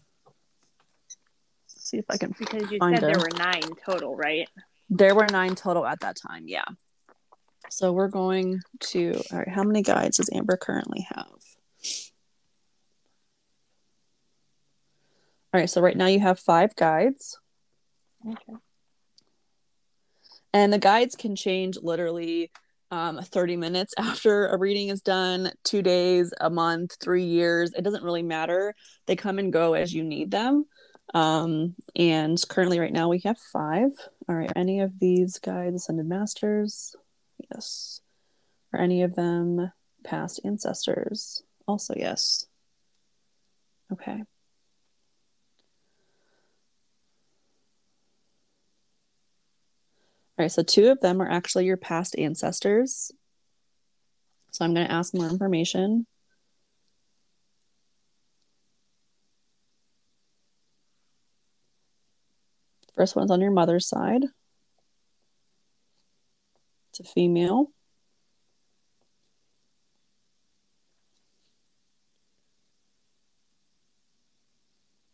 see if I can because you said there were nine total, right? There were nine total at that time. Yeah. So we're going to. All right. How many guides does Amber currently have? All right, so right now you have five guides. Okay. And the guides can change literally um, 30 minutes <laughs> after a reading is done, two days, a month, three years. It doesn't really matter. They come and go as you need them. Um, and currently, right now, we have five. All right, are any of these guides ascended masters? Yes. Are any of them past ancestors? Also, yes. Okay. All right, so two of them are actually your past ancestors. So I'm going to ask more information. First one's on your mother's side. It's a female.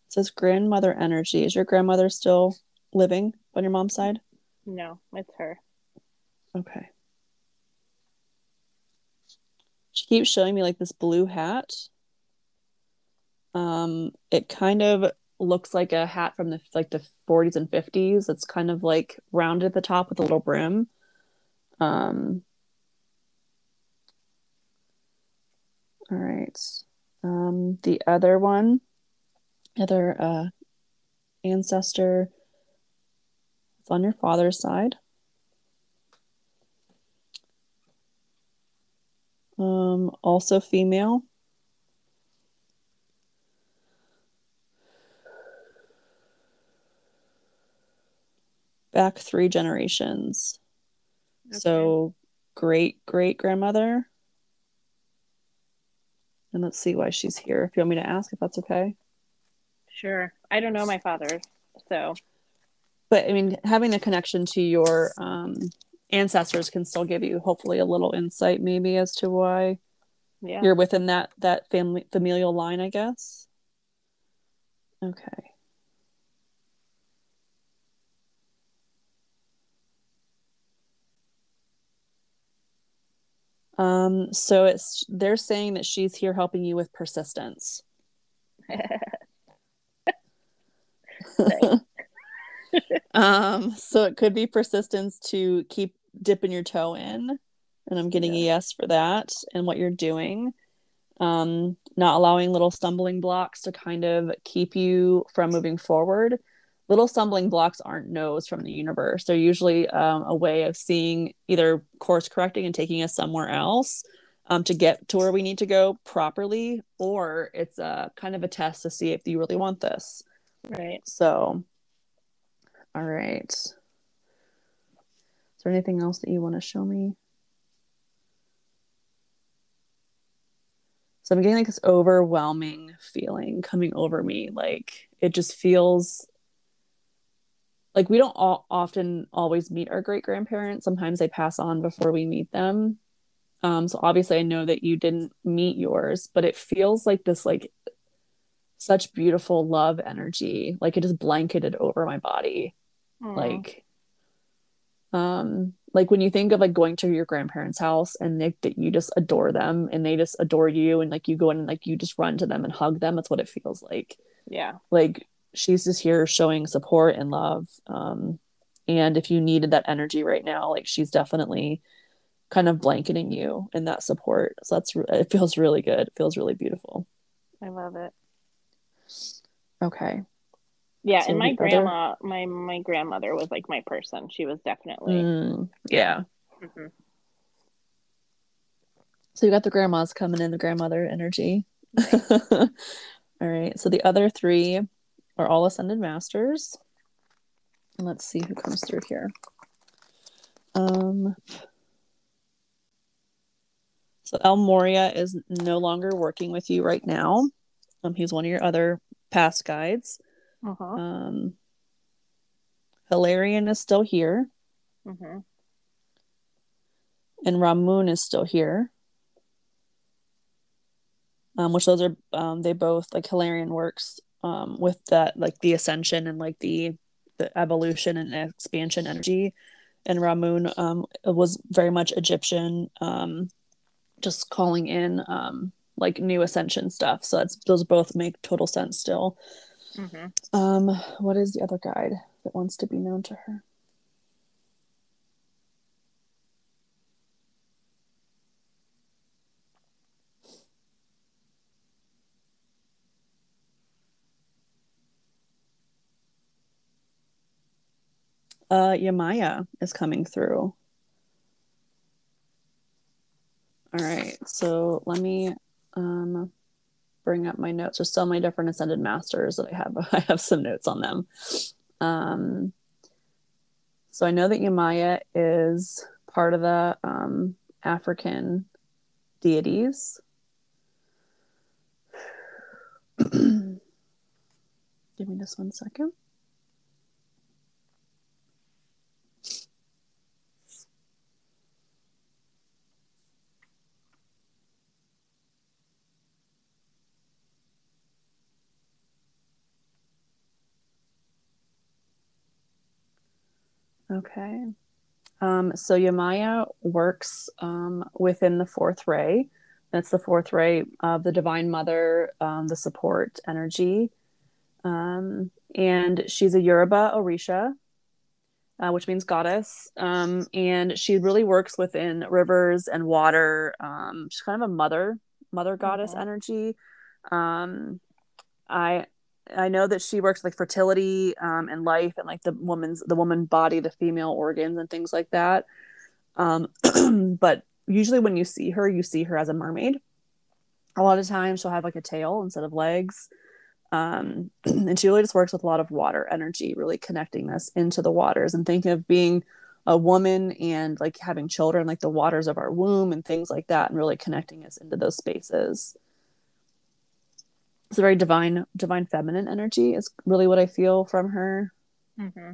It says grandmother energy. Is your grandmother still living on your mom's side? No, it's her. Okay. She keeps showing me like this blue hat. Um, it kind of looks like a hat from the like the 40s and 50s. It's kind of like rounded at the top with a little brim. Um, all right. Um, the other one, other uh, ancestor on your father's side. Um, also female. Back three generations. Okay. So great great grandmother. And let's see why she's here. If you want me to ask, if that's okay. Sure. I don't know my father, so but I mean, having a connection to your um, ancestors can still give you hopefully a little insight, maybe as to why Yeah. You're within that that family familial line, I guess. Okay. Um, so it's they're saying that she's here helping you with persistence. <laughs> um, so it could be persistence to keep dipping your toe in, and I'm getting yeah. a yes for that and what you're doing. Um, not allowing little stumbling blocks to kind of keep you from moving forward. Little stumbling blocks aren't no's from the universe. They're usually um, a way of seeing either course correcting and taking us somewhere else um, to get to where we need to go properly, or it's a kind of a test to see if you really want this. Right. So, all right. Is there anything else that you want to show me? So I'm getting like this overwhelming feeling coming over me. Like it just feels like we don't all, often always meet our great grandparents. Sometimes they pass on before we meet them. Um, so obviously I know that you didn't meet yours, but it feels like this like such beautiful love energy. Like it just blanketed over my body. Aww. Like um like when you think of like going to your grandparents house and like that you just adore them and they just adore you and like you go in and like you just run to them and hug them that's what it feels like. Yeah. Like she's just here showing support and love um and if you needed that energy right now like she's definitely kind of blanketing you in that support. So that's it feels really good. It feels really beautiful. I love it. Okay yeah, and my grandma, other... my my grandmother was like my person. She was definitely mm, yeah. Mm-hmm. So you got the grandmas coming in, the grandmother energy. <laughs> all right. So the other three are all ascended masters. And let's see who comes through here. Um. So El Morya is no longer working with you right now. Um, he's one of your other past guides. Uh-huh. Um, Hilarion is still here. Mm-hmm. And Ramun is still here. Um, which those are um, they both like Hilarion works um with that like the ascension and like the the evolution and expansion energy. And Ramun um was very much Egyptian, um just calling in um like new ascension stuff. So that's those both make total sense still. Mm-hmm. Um, what is the other guide that wants to be known to her? Uh, Yemaya is coming through. All right, so let me um bring up my notes. There's so many different ascended masters that I have. <laughs> I have some notes on them. Um, so I know that Yemaya is part of the um, African deities. <clears throat> Give me just one second. Okay. Um, so Yemaya works um, within the fourth ray. That's the fourth ray of the Divine Mother, um, the support energy. Um, and she's a Yoruba Orisha, uh, which means goddess. Um, and she really works within rivers and water. Um, she's kind of a mother, mother goddess mm-hmm. energy. I I know that she works like fertility um, and life and like the woman's the woman body, the female organs and things like that. Um, <clears throat> but usually when you see her, you see her as a mermaid. A lot of times she'll have like a tail instead of legs. Um, <clears throat> and she really just works with a lot of water energy, really connecting us into the waters and thinking of being a woman and like having children, like the waters of our womb and things like that, and really connecting us into those spaces it's a very divine divine feminine energy is really what i feel from her mm-hmm.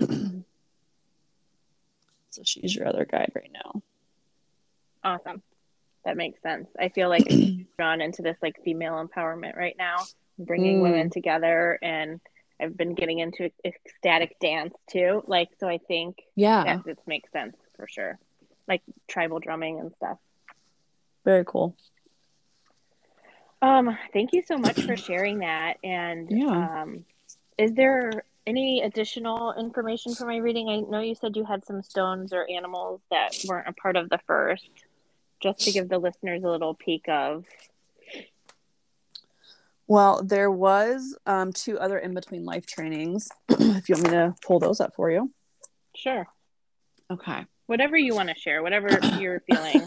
<clears throat> so she's your other guide right now awesome that makes sense. I feel like <clears throat> drawn into this like female empowerment right now, bringing mm. women together, and I've been getting into ecstatic dance too. Like, so I think yeah, that this makes sense for sure, like tribal drumming and stuff. Very cool. Um, thank you so much for sharing that. And yeah. um, is there any additional information for my reading? I know you said you had some stones or animals that weren't a part of the first, just to give the listeners a little peek of. Well, there was um, two other in between life trainings. <clears throat> if you want me to pull those up for you. Sure. Okay. Whatever you want to share, whatever you're <laughs> feeling.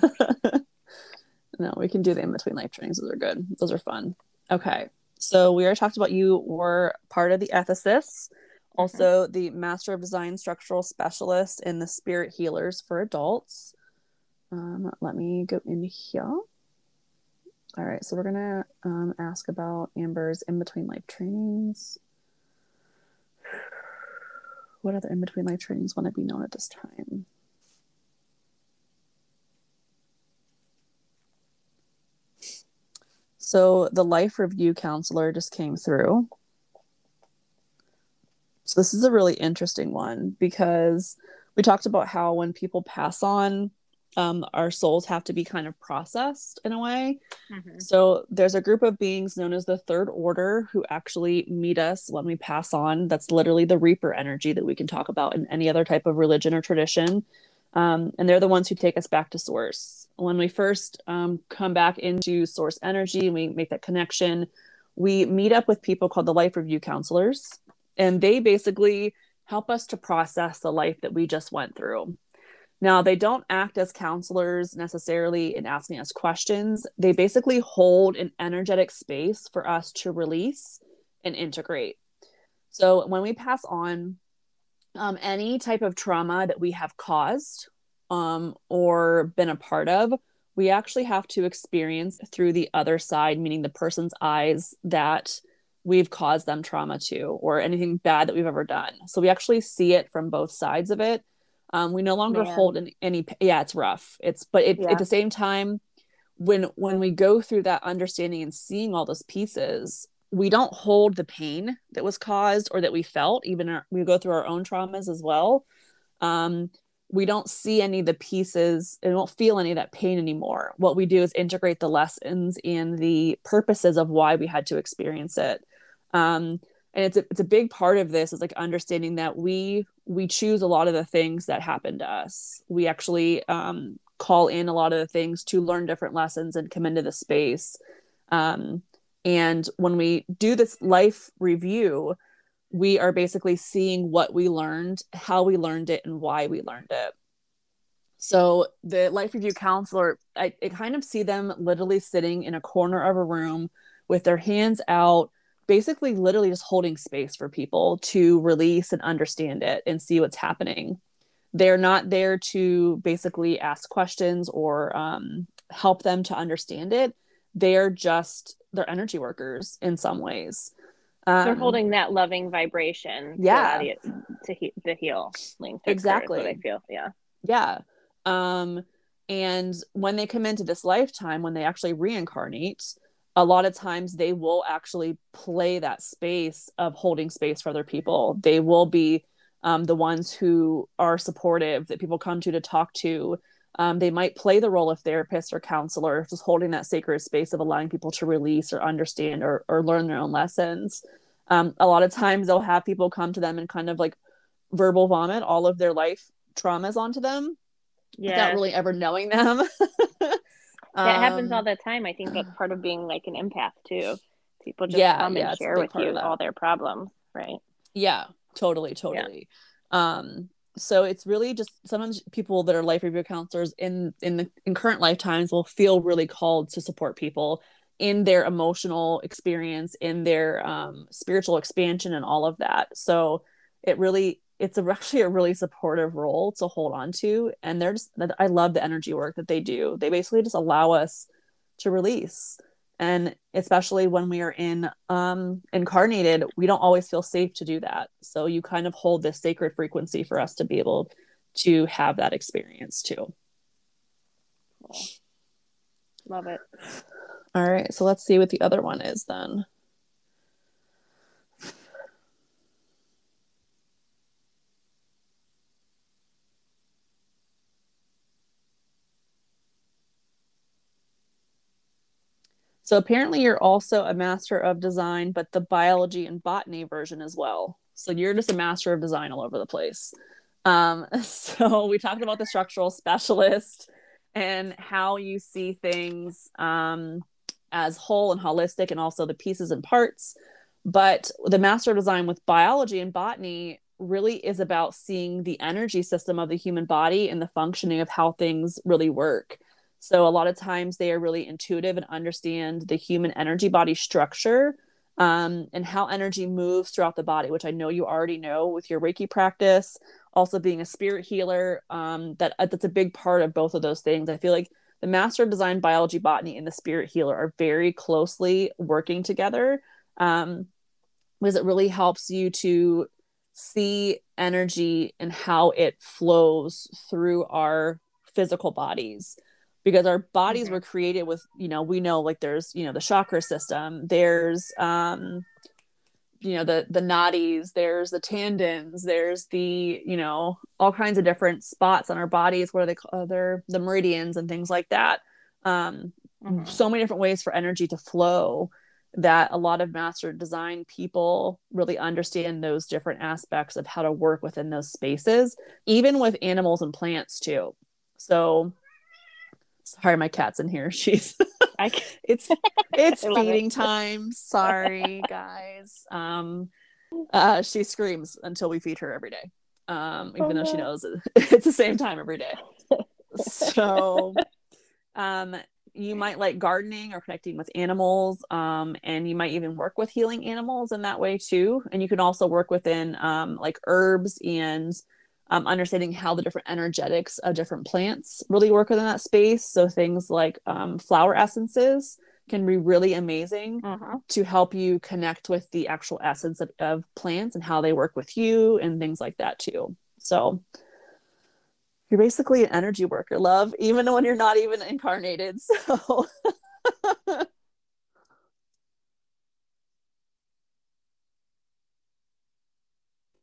No, we can do the in between life trainings. Those are good. Those are fun. Okay. So we already talked about you were part of the ethicists, mm-hmm. also mm-hmm. the Master of Design Structural Specialist and the Spirit Healers for adults. Um, let me go in here. All right, so we're gonna um, ask about Amber's in between life trainings. What other in between life trainings want to be known at this time? So the life review counselor just came through. So this is a really interesting one because we talked about how when people pass on, um, our souls have to be kind of processed in a way. Mm-hmm. So there's a group of beings known as the third order who actually meet us when we pass on. That's literally the reaper energy that we can talk about in any other type of religion or tradition. Um, and they're the ones who take us back to source. When we first um, come back into source energy and we make that connection, we meet up with people called the life review counselors, and they basically help us to process the life that we just went through. Now, they don't act as counselors necessarily in asking us questions. They basically hold an energetic space for us to release and integrate. So, when we pass on, um, any type of trauma that we have caused um, or been a part of, we actually have to experience through the other side, meaning the person's eyes that we've caused them trauma to or anything bad that we've ever done. So we actually see it from both sides of it. Um, we no longer Man. hold any, any, yeah, it's rough. It's, but it, yeah. at the same time, when when we go through that understanding and seeing all those pieces we don't hold the pain that was caused or that we felt even our, we go through our own traumas as well um, we don't see any of the pieces and don't feel any of that pain anymore. What we do is integrate the lessons and the purposes of why we had to experience it. Um, and it's a, it's a big part of this is like understanding that we we choose a lot of the things that happen to us. We actually um, call in a lot of the things to learn different lessons and come into the space. Um, and when we do this life review, we are basically seeing what we learned, how we learned it, and why we learned it. So the life review counselor, I, I kind of see them literally sitting in a corner of a room with their hands out, basically literally just holding space for people to release and understand it and see what's happening. They're not there to basically ask questions or um, help them to understand it. They're just they're energy workers in some ways. Um, they're holding that loving vibration. Yeah. To, to he- the heal link. Exactly. I feel. Yeah. Yeah. Um, and when they come into this lifetime, when they actually reincarnate, a lot of times they will actually play that space of holding space for other people. They will be um, the ones who are supportive that people come to to talk to um, they might play the role of therapist or counselor, just holding that sacred space of allowing people to release or understand or, or learn their own lessons. Um, a lot of times they'll have people come to them and kind of like verbal vomit all of their life traumas onto them yeah. without really ever knowing them. <laughs> that um, happens all the time. I think that's <clears throat> part of being like an empath too. People just yeah, come and share with you all their problems, right? Yeah, totally, totally. Yeah. Um, so it's really just sometimes people that are life review counselors in in the in current lifetimes will feel really called to support people in their emotional experience in their um, spiritual expansion and all of that. So it really it's a, <laughs> actually a really supportive role to hold on to and they're just i love the energy work that they do. They basically just allow us to release and especially when we are in um, incarnated we don't always feel safe to do that so you kind of hold this sacred frequency for us to be able to have that experience too Love it. All right, so let's see what the other one is then. So apparently you're also a master of design, but the biology and botany version as well. So you're just a master of design all over the place. Um, <laughs> so we talked about the structural specialist and how you see things um, as whole and holistic and also the pieces and parts. But the master of design with biology and botany really is about seeing the energy system of the human body and the functioning of how things really work. So a lot of times they are really intuitive and understand the human energy body structure um, and how energy moves throughout the body, which I know you already know with your Reiki practice. Also, being a spirit healer, um, that uh, that's a big part of both of those things. I feel like the Master of Design Biology Botany and the Spirit Healer are very closely working together um, because it really helps you to see energy and how it flows through our physical bodies because our bodies mm-hmm. were created with you know we know like there's you know the chakra system there's um you know the the nadis there's the tendons there's the you know all kinds of different spots on our bodies what are they called they're the meridians and things like that um mm-hmm. so many different ways for energy to flow that a lot of master design people really understand those different aspects of how to work within those spaces even with animals and plants too so sorry my cat's in here. <laughs> She's <laughs> it's <laughs> it's feeding it. time. Sorry guys. Um uh she screams until we feed her every day. Um even oh, though she knows it's the same time every day. So um you might like gardening or connecting with animals um, and you might even work with healing animals in that way too. And you can also work within um, like herbs and um, understanding how the different energetics of different plants really work within that space. So things like um, flower essences can be really amazing uh-huh. to help you connect with the actual essence of, of plants and how they work with you and things like that too. So you're basically an energy worker, love, even when you're not even incarnated. <laughs> So <laughs>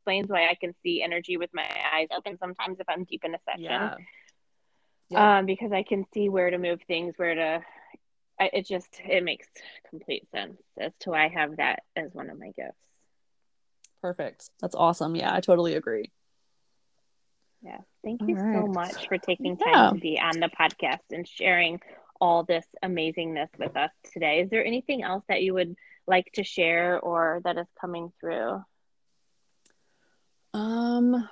explains why I can see energy with my eyes open sometimes if I'm deep in a session. Yeah. yeah. Um, because I can see where to move things, where to. I, it just it makes complete sense as to why I have that as one of my gifts. Perfect. That's awesome. Yeah, I totally agree. Yeah. Thank you right. so much for taking time yeah. to be on the podcast and sharing all this amazingness with us today. Is there anything else that you would like to share or that is coming through? Um,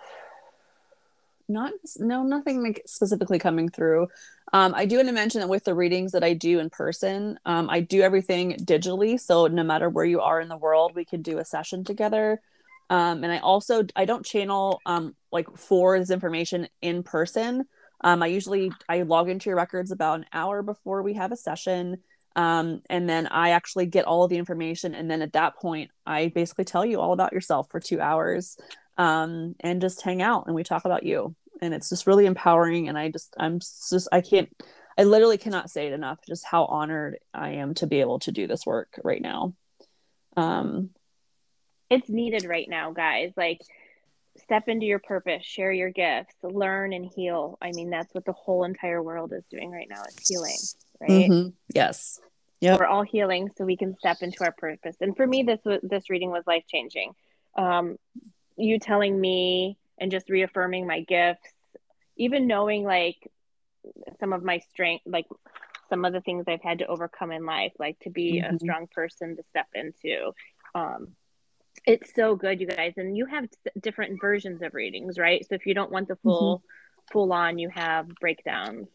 not no nothing like specifically coming through. Um, I do want to mention that with the readings that I do in person, um, I do everything digitally. So no matter where you are in the world, we can do a session together. Um, and I also I don't channel um like for this information in person. Um, I usually I log into your records about an hour before we have a session. Um, and then I actually get all of the information. And then at that point, I basically tell you all about yourself for two hours um, and just hang out and we talk about you. And it's just really empowering. And I just, I'm just, I can't, I literally cannot say it enough just how honored I am to be able to do this work right now. Um, it's needed right now, guys. Like, step into your purpose, share your gifts, learn and heal. I mean, that's what the whole entire world is doing right now is healing, right? Mm-hmm. Yes. Yeah. We're all healing so we can step into our purpose. And for me, this was, this reading was life changing. Um, you telling me and just reaffirming my gifts, even knowing like some of my strength, like some of the things I've had to overcome in life, like to be mm-hmm. a strong person to step into. Um, it's so good, you guys. And you have different versions of readings, right? So if you don't want the full, mm-hmm. full on, you have breakdowns.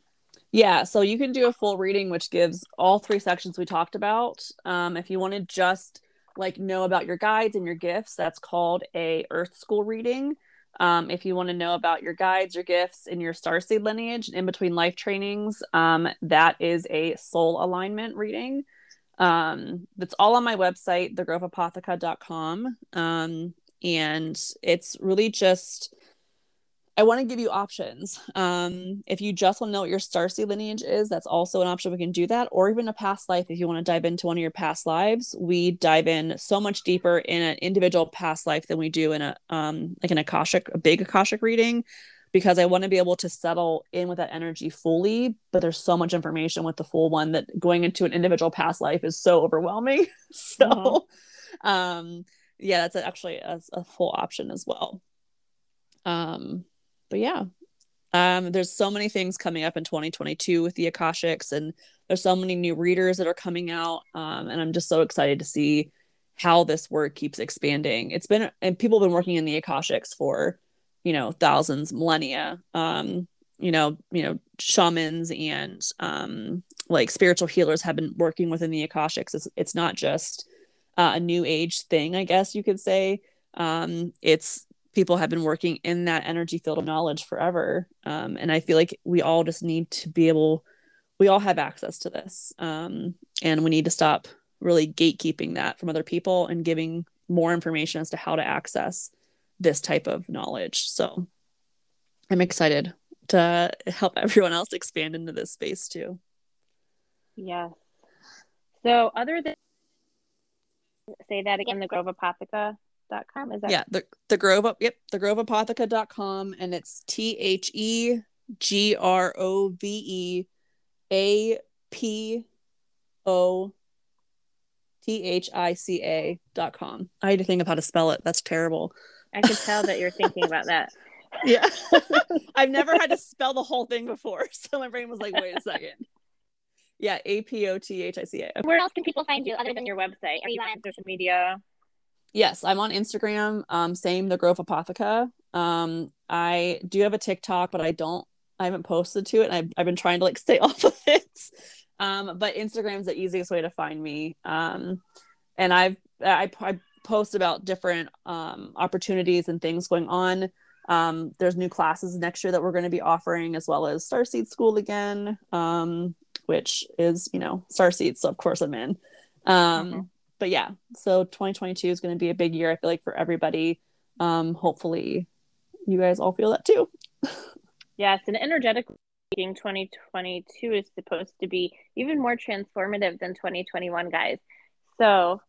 Yeah, so you can do a full reading, which gives all three sections we talked about. Um, if you want to just like know about your guides and your gifts, that's called a Earth School reading. Um, if you want to know about your guides, your gifts, and your starseed lineage in between life trainings, um, that is a soul alignment reading. Um, that's all on my website, thegroveapothica.com. Um, and it's really just I want to give you options. Um, if you just want to know what your starseed lineage is, that's also an option. We can do that, or even a past life. If you want to dive into one of your past lives, we dive in so much deeper in an individual past life than we do in a um, like an akashic, a big akashic reading, because I want to be able to settle in with that energy fully. But there's so much information with the full one that going into an individual past life is so overwhelming. <laughs> so, mm-hmm. um, yeah, that's actually a, a full option as well. Um, but yeah, um, there's so many things coming up in 2022 with the Akashics, and there's so many new readers that are coming out. Um, and I'm just so excited to see how this work keeps expanding. It's been, and people have been working in the Akashics for, you know, thousands, millennia. Um, you know, you know, shamans and um, like spiritual healers have been working within the Akashics. It's, it's not just uh, a new age thing, I guess you could say. Um, it's people have been working in that energy field of knowledge forever. Um, and i feel like we all just need to be able we all have access to this. Um, and we need to stop really gatekeeping that from other people and giving more information as to how to access this type of knowledge. So i'm excited to help everyone else expand into this space too. Yes. So other than say that again the grove apothica com. Is that yeah, the the Grove yep, the groveapothica.com and it's T H E G R O V E A P O T H I C A dot com. I had to think of how to spell it. That's terrible. I can tell that you're thinking about that. <laughs> Yeah. <laughs> I've never had to spell the whole thing before. <laughs> So my brain was like, wait a second. Yeah, A P O T H I C A. Where else can people find you other than your website? Are you on social media? Yes, I'm on Instagram. Um, same the Grove Apothica. Um, I do have a TikTok, but I don't. I haven't posted to it. And I've, I've been trying to like <laughs> stay off of it. Um, but Instagram's the easiest way to find me. Um, and I've I, I post about different um opportunities and things going on. Um, there's new classes next year that we're going to be offering, as well as Starseed School again, um, which is you know Starseed, so of course I'm in. Um, mm-hmm but yeah, so 2022 is going to be a big year. I feel like for everybody. Um, hopefully, you guys all feel that too. <laughs> yes, an energetic reading 2022 is supposed to be even more transformative than 2021, guys. So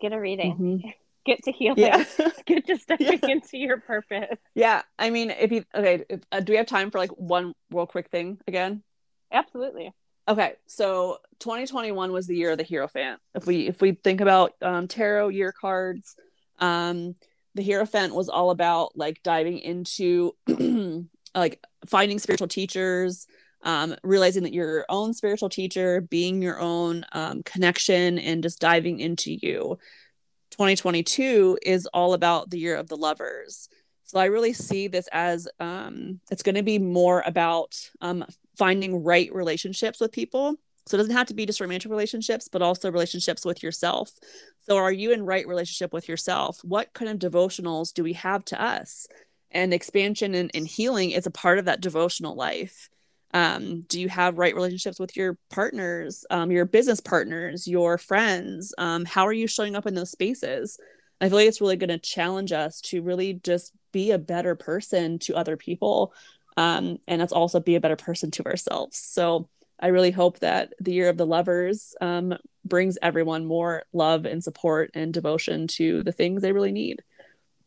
get a reading. Mm-hmm. <laughs> Get to heal. Yeah. <laughs> Get to stepping yeah. into your purpose. Yeah, I mean, if you okay, if, uh, do we have time for like one real quick thing again? Absolutely. Okay, so 2021 was the year of the Hierophant. If we if we think about um, tarot year cards, um, the Hierophant was all about like diving into <clears throat> like finding spiritual teachers, um, realizing that you're your own spiritual teacher, being your own um, connection, and just diving into you. 2022 is all about the year of the lovers. So I really see this as um, it's going to be more about um, finding right relationships with people. So it doesn't have to be just romantic relationships, but also relationships with yourself. So are you in right relationship with yourself? What kind of devotionals do we have to us? And expansion and, and healing is a part of that devotional life. Um, do you have right relationships with your partners, um, your business partners, your friends? Um, how are you showing up in those spaces? I feel like it's really going to challenge us to really just be a better person to other people um, and let's also be a better person to ourselves so i really hope that the year of the lovers um, brings everyone more love and support and devotion to the things they really need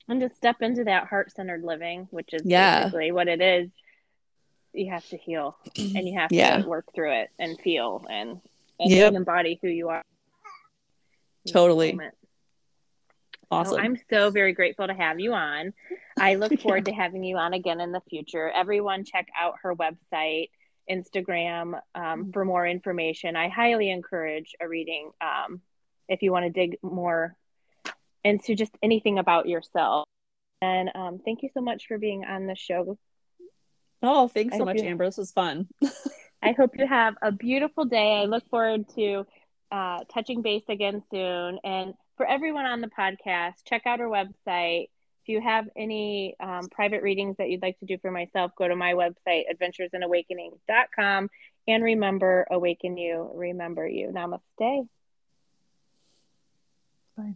and to step into that heart-centered living which is yeah. basically what it is you have to heal <clears throat> and you have yeah. to work through it and feel and and yep. embody who you are totally Awesome. I'm so very grateful to have you on. I <laughs> look forward to having you on again in the future. Everyone, check out her website, Instagram um, for more information. I highly encourage a reading um, if you want to dig more into just anything about yourself. And um, thank you so much for being on the show. Oh, thanks so much, you, Amber. This was fun. I hope <laughs> you have a beautiful day. I look forward to uh, touching base again soon. And for everyone on the podcast, check out our website. If you have any um, private readings that you'd like to do for myself, go to my website, adventuresinawakening.com. And remember, awaken you, remember you. Namaste. Bye.